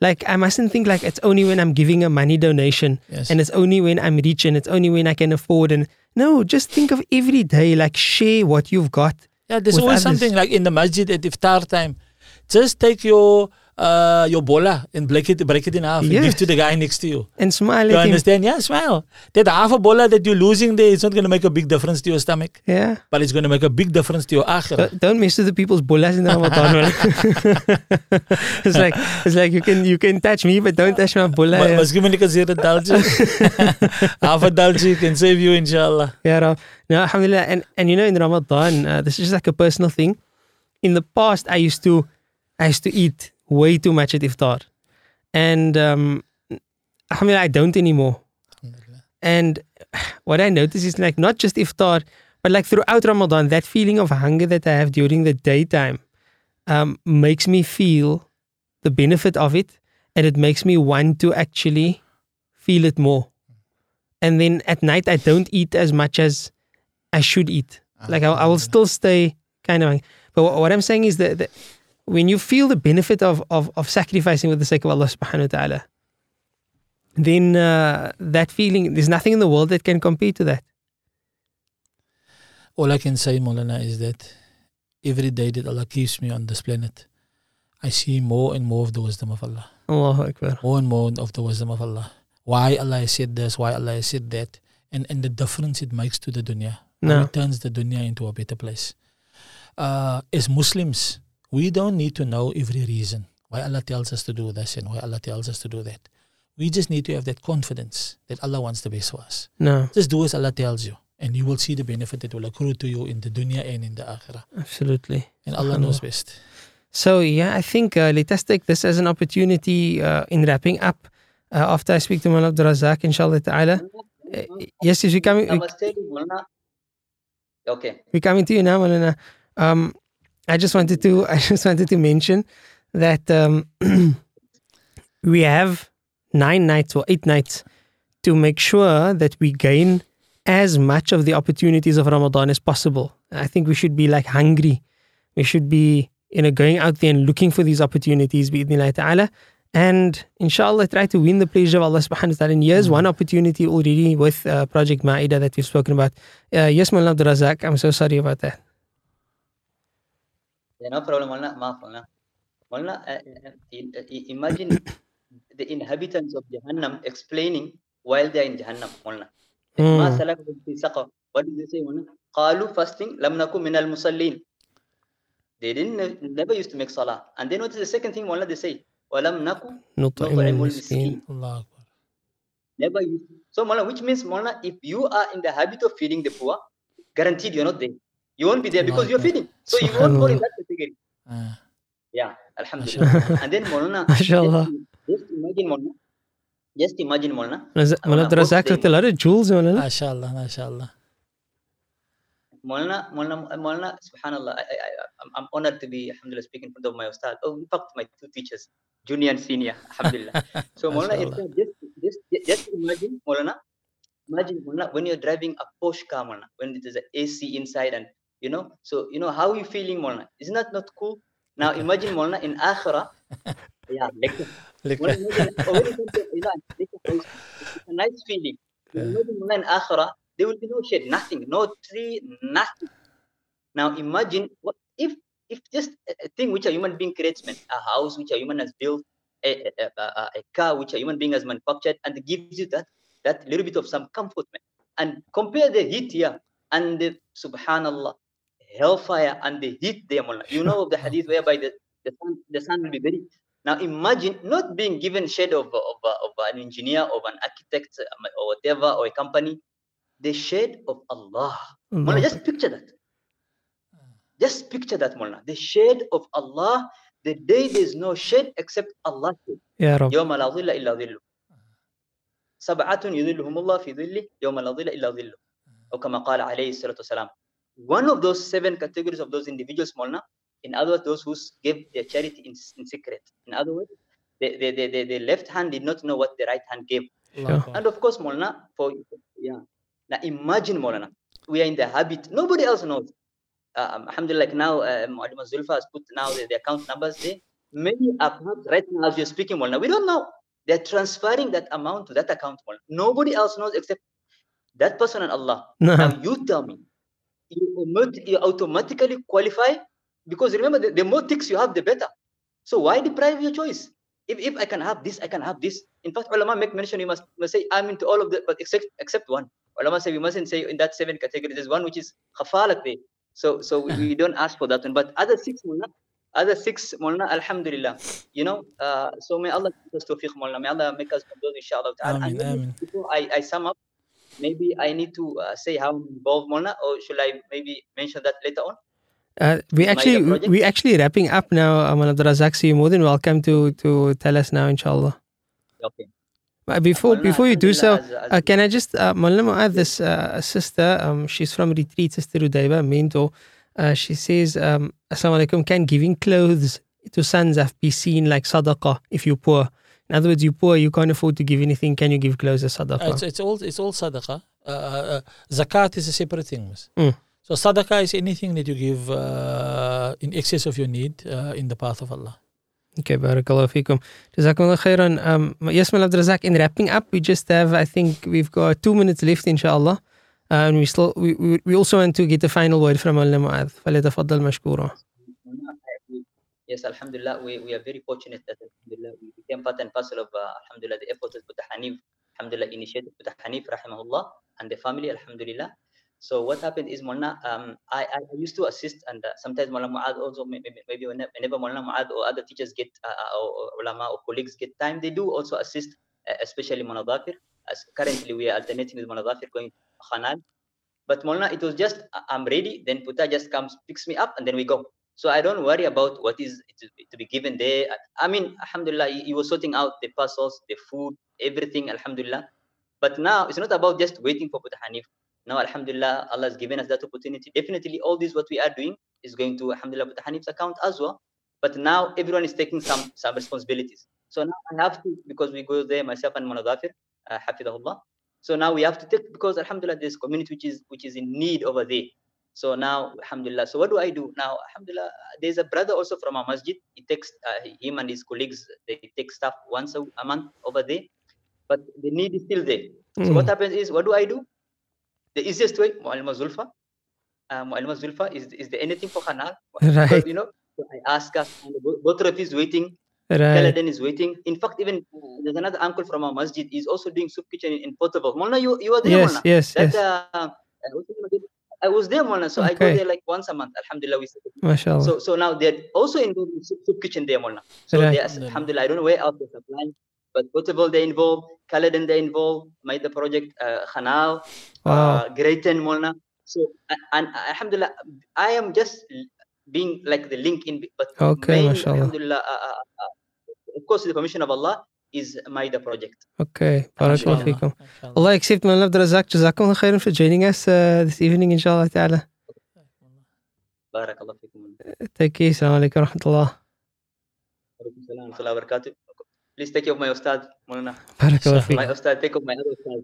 Like I mustn't think like it's only when I'm giving a money donation Yes. and it's only when I'm rich and it's only when I can afford and no, just think of every day, like share what you've got. Yeah, there's always others. something like in the masjid at iftar time. Just take your uh, your bola and break it, break it in half and give Yes. to the guy next to you. And smile You at him. understand? Yeah, smile. That half a bola that you're losing there is not going to make a big difference to your stomach, Yeah. but it's going to make a big difference to your akhirah. Don't- Don't mess with the people's bolas in the Ramadan. it's like it's like you can you can touch me, but don't touch my bola. Yeah. Miskien moet ek as hier 'n daltjie. Half a daltjie can save you inshallah. Yeah, no, alhamdulillah. And and you know, in Ramadan, uh, this is just like a personal thing. In the past, I used to, I used to eat way too much at iftar, and um, alhamdulillah, I don't anymore. And what I notice is like not just iftar, but like throughout Ramadan, that feeling of hunger that I have during the daytime um, makes me feel the benefit of it, and it makes me want to actually feel it more. And then at night, I don't eat as much as I should eat. Like I, I will still stay kind of. But what, what I'm saying is that, that when you feel the benefit of, of of sacrificing with the sake of Allah Subhanahu wa Taala, then uh, that feeling there's nothing in the world that can compare to that. All I can say, Molana, is that every day that Allah keeps me on this planet, I see more and more of the wisdom of Allah. Allahu Akbar. More and more of the wisdom of Allah. Why Allah has said this, why Allah has said that, and, and the difference it makes to the dunya. No. it turns the dunya into a better place. Uh, as Muslims, we don't need to know every reason why Allah tells us to do this and why Allah tells us to do that. We just need to have that confidence that Allah wants the best for us. No, Just do as Allah tells you, and you will see the benefit that will accrue to you in the dunya and in the akhirah. absolutely. And Allah knows best. So yeah, I think uh, let us take this as an opportunity uh, in wrapping up. Uh, after I speak to Mullah Abdul Razak, inshallah ta'ala. Uh, yes, yes, we coming. I We, was telling Mulana. Okay. we're coming to you now, Malana. Um, I just wanted to I just wanted to mention that um, we have nine nights or eight nights to make sure that we gain as much of the opportunities of Ramadan as possible. I think we should be like hungry. We should be you know going out there and looking for these opportunities, bi'idhnillah ta'ala. And inshallah, try to win the pleasure of Allah subhanahu wa ta'ala. And here's one opportunity already with uh, Project Ma'idah that we've spoken about. Uh, yes, Mullah Abdul Razak, I'm so sorry about that. No problem. Walna, maaf, walna. Walna, uh, uh, uh imagine the inhabitants of Jahannam explaining while they are in Jahannam. Walna. Mm. What did they say? Walna? Qalu fasting, minal musallin. They didn't uh, never used to make salah. And then what is the second thing? Walna, they say, walam naku nut'imul miskin. Allah Never used. To. So, Walna, which means, Walna, if you are in the habit of feeding the poor, guaranteed you're not there you won't be there because you're feeding so you won't fall in that category Ah. yeah Alhamdulillah. and then Molana, MashaAllah. just, just imagine Molana, just imagine Molana, Raz- Molana, Mullah Razak both got a lot of jewels, Mullah. MashaAllah, MashaAllah. Molana, Molana, Molana, subhanallah, I, I, I, I'm- I'm honored to be, alhamdulillah, speaking in front of my ustad. Oh, in fact, my two teachers, junior and senior, alhamdulillah. So Molana, in MashaAllah. fact, just, just, just imagine, Molana, imagine Molana, when you're driving a Porsche car, Molana, when it is an AC inside and, you know, so, you know, how you feeling, Molana? Isn't that not cool? Now imagine, Molana, in Akhirah, yeah, like, Like, when when you come to, you know, it's a- nice feeling. Yeah. Imagine Molana in Akhirah, there will be no shade, nothing, no tree, nothing. Now imagine what if if just a thing which a human being creates, man, a house which a human has built, a, a, a, a- a car which a human being has manufactured, and gives you that that little bit of some comfort, man. And compare the heat here and the subhanallah hellfire and the heat there, Mullah. You know of the hadith whereby the, the sun the sun will be very now imagine not being given shade of, of, of an engineer, of an architect, um, or whatever, or a company, the shade of Allah. Mullah, Allah. just picture that. Just picture that, Mullah. The shade of Allah, the day there's no shade except Allah's shade. Ya Rab. يوم لا ظل إلا ظله سبعة يظلهم الله في ظله يوم لا ظل إلا ظله أو كما قال عليه الصلاة والسلام one of those seven categories of those individuals, Molna, in other words, those who gave their charity in, in secret. In other words, the, the, the, the, the left hand did not know what the right hand gave. Allahu Akbar. And of course, Molna, for yeah. Now imagine, Molana, we are in the habit. Nobody else knows. Uh, um, alhamdulillah, like now, uh, Mu'allim Zulfa has put now the, the account numbers there. Many are perhaps right now as you're speaking, Molana. We don't know. They're transferring that amount to that account, Molana. Nobody else knows except that person and Allah. Now you tell me, you, you automatically qualify because remember, the, the more ticks you have, the better. So why deprive your choice? If, if I can have this, I can have this. In fact, ulama make mention you must, must say I'm into all of them, but except except one. Ulama say we mustn't say in that seven categories. There's one which is khafalat. So so we, we don't ask for that one. But other six other six mulna, alhamdulillah. You know, uh, so may Allah give us tawfiq mulna. May Allah make us from those inshallah. ta'ala. Ameen, ameen. Before I, I sum up, maybe I need to uh, say how I'm involved mulna, or should I maybe mention that later on? Uh, we actually we, actually wrapping up now. Aman Abdul Razak, so you're more than welcome to to tell us now, inshallah. Okay. Uh, Before before you do so, as- as- uh, can I just uh, Mullah Mu'adh, this uh, sister, um, she's from Retreat, Sister Udaiba, mentor. Uh, she says, um, Assalamu alaikum, can giving clothes to sons have be seen like sadaqah if you're poor? In other words, you're poor, you can't afford to give anything. Can you give clothes as sadaqah? It's, it's all it's all sadaqah. Uh, uh, uh, zakat is a separate thing. miss. Mm. So sadaqah is anything that you give uh, in excess of your need uh, in the path of Allah. Okay, barakallahu feekum. Jazakumullah khairan. Um, yes, Mullah Abdul Razak, in wrapping up, we just have, I think we've got two minutes left, inshallah. Uh, and we still, we, we, we also want to get the final word from Mullah Mu'adh. فليتفضل مشكورا. Yes, Alhamdulillah, we, we are very fortunate that Alhamdulillah we became part and parcel of uh, Alhamdulillah the efforts of Boeta Hanif, Alhamdulillah initiated Boeta Hanif, Rahimahullah, and the family, Alhamdulillah. So what happened is Mulna, um, I, I used to assist and uh, sometimes Mulna Muad also maybe, whenever whenever Muad or other teachers get uh, uh, or, ulama or colleagues get time, they do also assist, uh, especially Munadafir. As currently we are alternating with Munadafir going to Khanal. But Mulna, it was just uh, I'm ready, then Boeta just comes, picks me up, and then we go. So I don't worry about what is to, be given there. I mean, Alhamdulillah, he, he was sorting out the parcels, the food, everything, Alhamdulillah. But now it's not about just waiting for Boeta Hanif. Now, Alhamdulillah, Allah has given us that opportunity. Definitely, all this what we are doing is going to Alhamdulillah Boeta Hanif's account as well. But now everyone is taking some some responsibilities. So now I have to because we go there myself and Manadafir, uh, Hafidahullah. So now we have to take because Alhamdulillah there's community which is which is in need over there. So now Alhamdulillah. So what do I do now? Alhamdulillah, there's a brother also from our masjid. He takes uh, him and his colleagues. They take stuff once a, a month over there, but the need is still there. So what Mm. happens is, what do I do? The easiest way, Mu'alima Zulfa. Uh, Mu'alima Zulfa, is, is there anything for Khanal? Right. Because, you know, so I ask us, and Bo- Botraf is waiting, Right. Kaladan is waiting. In fact, even uh, there's another uncle from our masjid is also doing soup kitchen in, in Portable. Mulna, you, you are there, Yes, yes, That, yes. uh, what's the name again? I was there, Mulna, so I go there like once a month. Alhamdulillah, we sit MashaAllah. so so now they're also involved in soup, soup kitchen there, Molna. So Right. they alhamdulillah, I don't know where else they're supplying, but Potable they involve, Kaladan they involve, made the project uh, Khanal, wow. uh, Greyton Molna. So and alhamdulillah, I am just being like the link in, but Okay, main, mashallah. alhamdulillah, uh, uh, uh, of course, the permission of Allah از مايدا بروجكت أوكي بارك الله فيكم الله كسبت من عبد الرزاق جزاكم الله خيرا for joining us uh, this evening ان شاء الله تعالى بارك الله فيكم تكي السلام عليكم ورحمه الله وعليكم السلام ورحمه الله وبركاته Please take care of my ustad, Molana. بارك الله فيك. My أستاذ take care of my other ustad.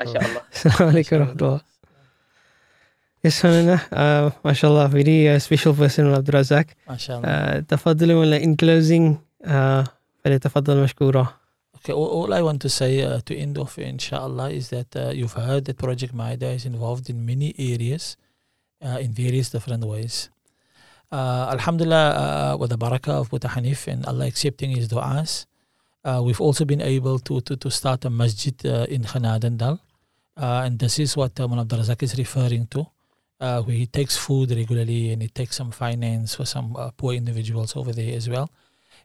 ما شاء الله. السلام عليكم ورحمة الله. Yes, Molana. Uh, ما شاء الله. Very uh, special person, Abdurazak. ما شاء الله. Uh, تفضلوا ولا in closing uh, فليتفضل Okay, all, I want to say uh, to end off, inshallah, is that uh, you've heard that Project Maida is involved in many areas uh, in various different ways. Uh, Alhamdulillah, uh, uh, with the barakah of Boeta Hanif and Allah accepting his du'as, we've also been able to, to, to start a masjid in Genadendal. and this is what um, Abdul Razak is referring to, where he takes food regularly and he takes some finance for some poor individuals over there as well.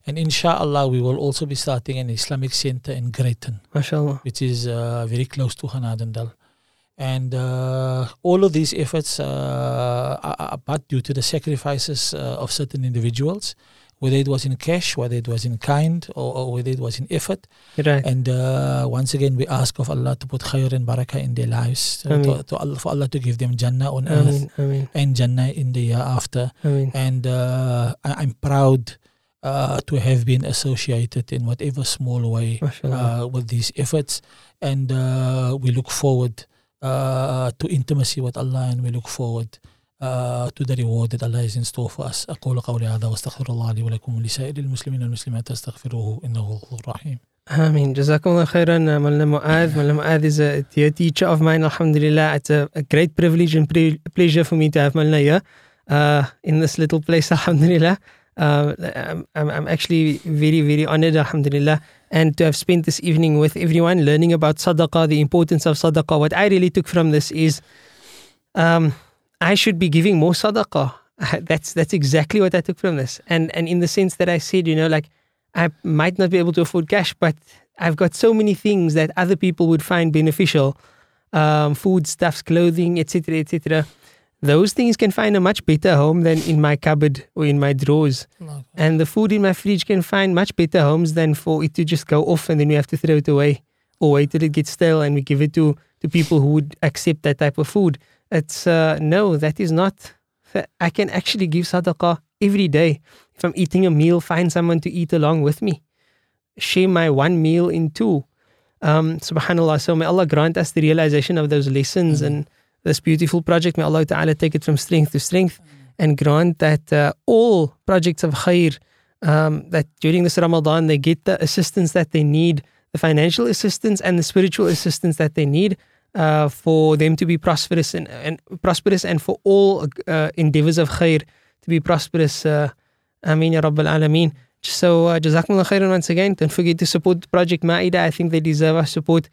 And inshallah, we will also be starting an Islamic center in Greyton, MashaAllah. which is uh, very close to Genadendal. And uh, all of these efforts uh, are, but due to the sacrifices uh, of certain individuals, whether it was in cash, whether it was in kind, or, or whether it was in effort. Right. And uh, once again, we ask of Allah to put khair and barakah in their lives, uh, to, to Allah, for Allah to give them Jannah on earth Ameen. Ameen. and Jannah in the year after Ameen. and uh, I'm proud uh, to have been associated in whatever small way MashaAllah. uh, with these efforts, and uh, we look forward uh, to intimacy with Allah, and we look forward uh, to the reward that Allah is in store for us. أقول قولي هذا واستغفر الله لي ولكم ولسائر المسلمين والمسلمات استغفروه إنه هو الغفور الرحيم. Ameen. Jazakumullah khairan, uh, Mullah Mu'adh. Mullah Mu'adh is a dear teacher of mine, alhamdulillah. It's a, a great privilege and pre- pleasure for me to have Mullah here uh, in this little place, alhamdulillah. Uh, I'm, I'm, actually very, very honored, alhamdulillah, and to have spent this evening with everyone learning about sadaqah, the importance of sadaqah. What I really took from this is um, I should be giving more sadaqah. That's that's exactly what I took from this, and and in the sense that I said, you know, like I might not be able to afford cash, but I've got so many things that other people would find beneficial, um, food, stuffs, clothing, etc., etc. Those things can find a much better home than in my cupboard or in my drawers, and the food in my fridge can find much better homes than for it to just go off and then we have to throw it away or wait till it gets stale and we give it to to people who would accept that type of food. It's uh, no, that is not. I can actually give sadaqah every day. If I'm eating a meal, find someone to eat along with me. Share my one meal in two. Um, Subhanallah. So may Allah grant us the realization of those lessons and this beautiful project. May Allah Ta'ala take it from strength to strength and grant that uh, all projects of khair, um, that during this Ramadan they get the assistance that they need, the financial assistance and the spiritual assistance that they need uh, for them to be prosperous and, and prosperous and for all uh, endeavors of khair to be prosperous. Uh, Ameen Ya Rabbil Alameen. So, uh, Jazakumullah khairan once again. Don't forget to support Project Maida. I think they deserve our support.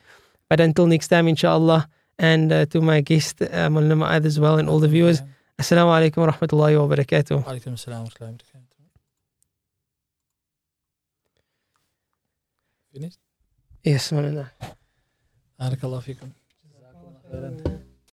But until next time, inshallah And uh, to my guest, uh, Mullah Ma'ad as well, and all the viewers. Assalamu alaikum wa rahmatullahi wa barakatuh. عليكم السلام ورحمة الله وبركاته. Finished? Yes, Mullah. بارك الله فيكم. جزاكم الله خيرا.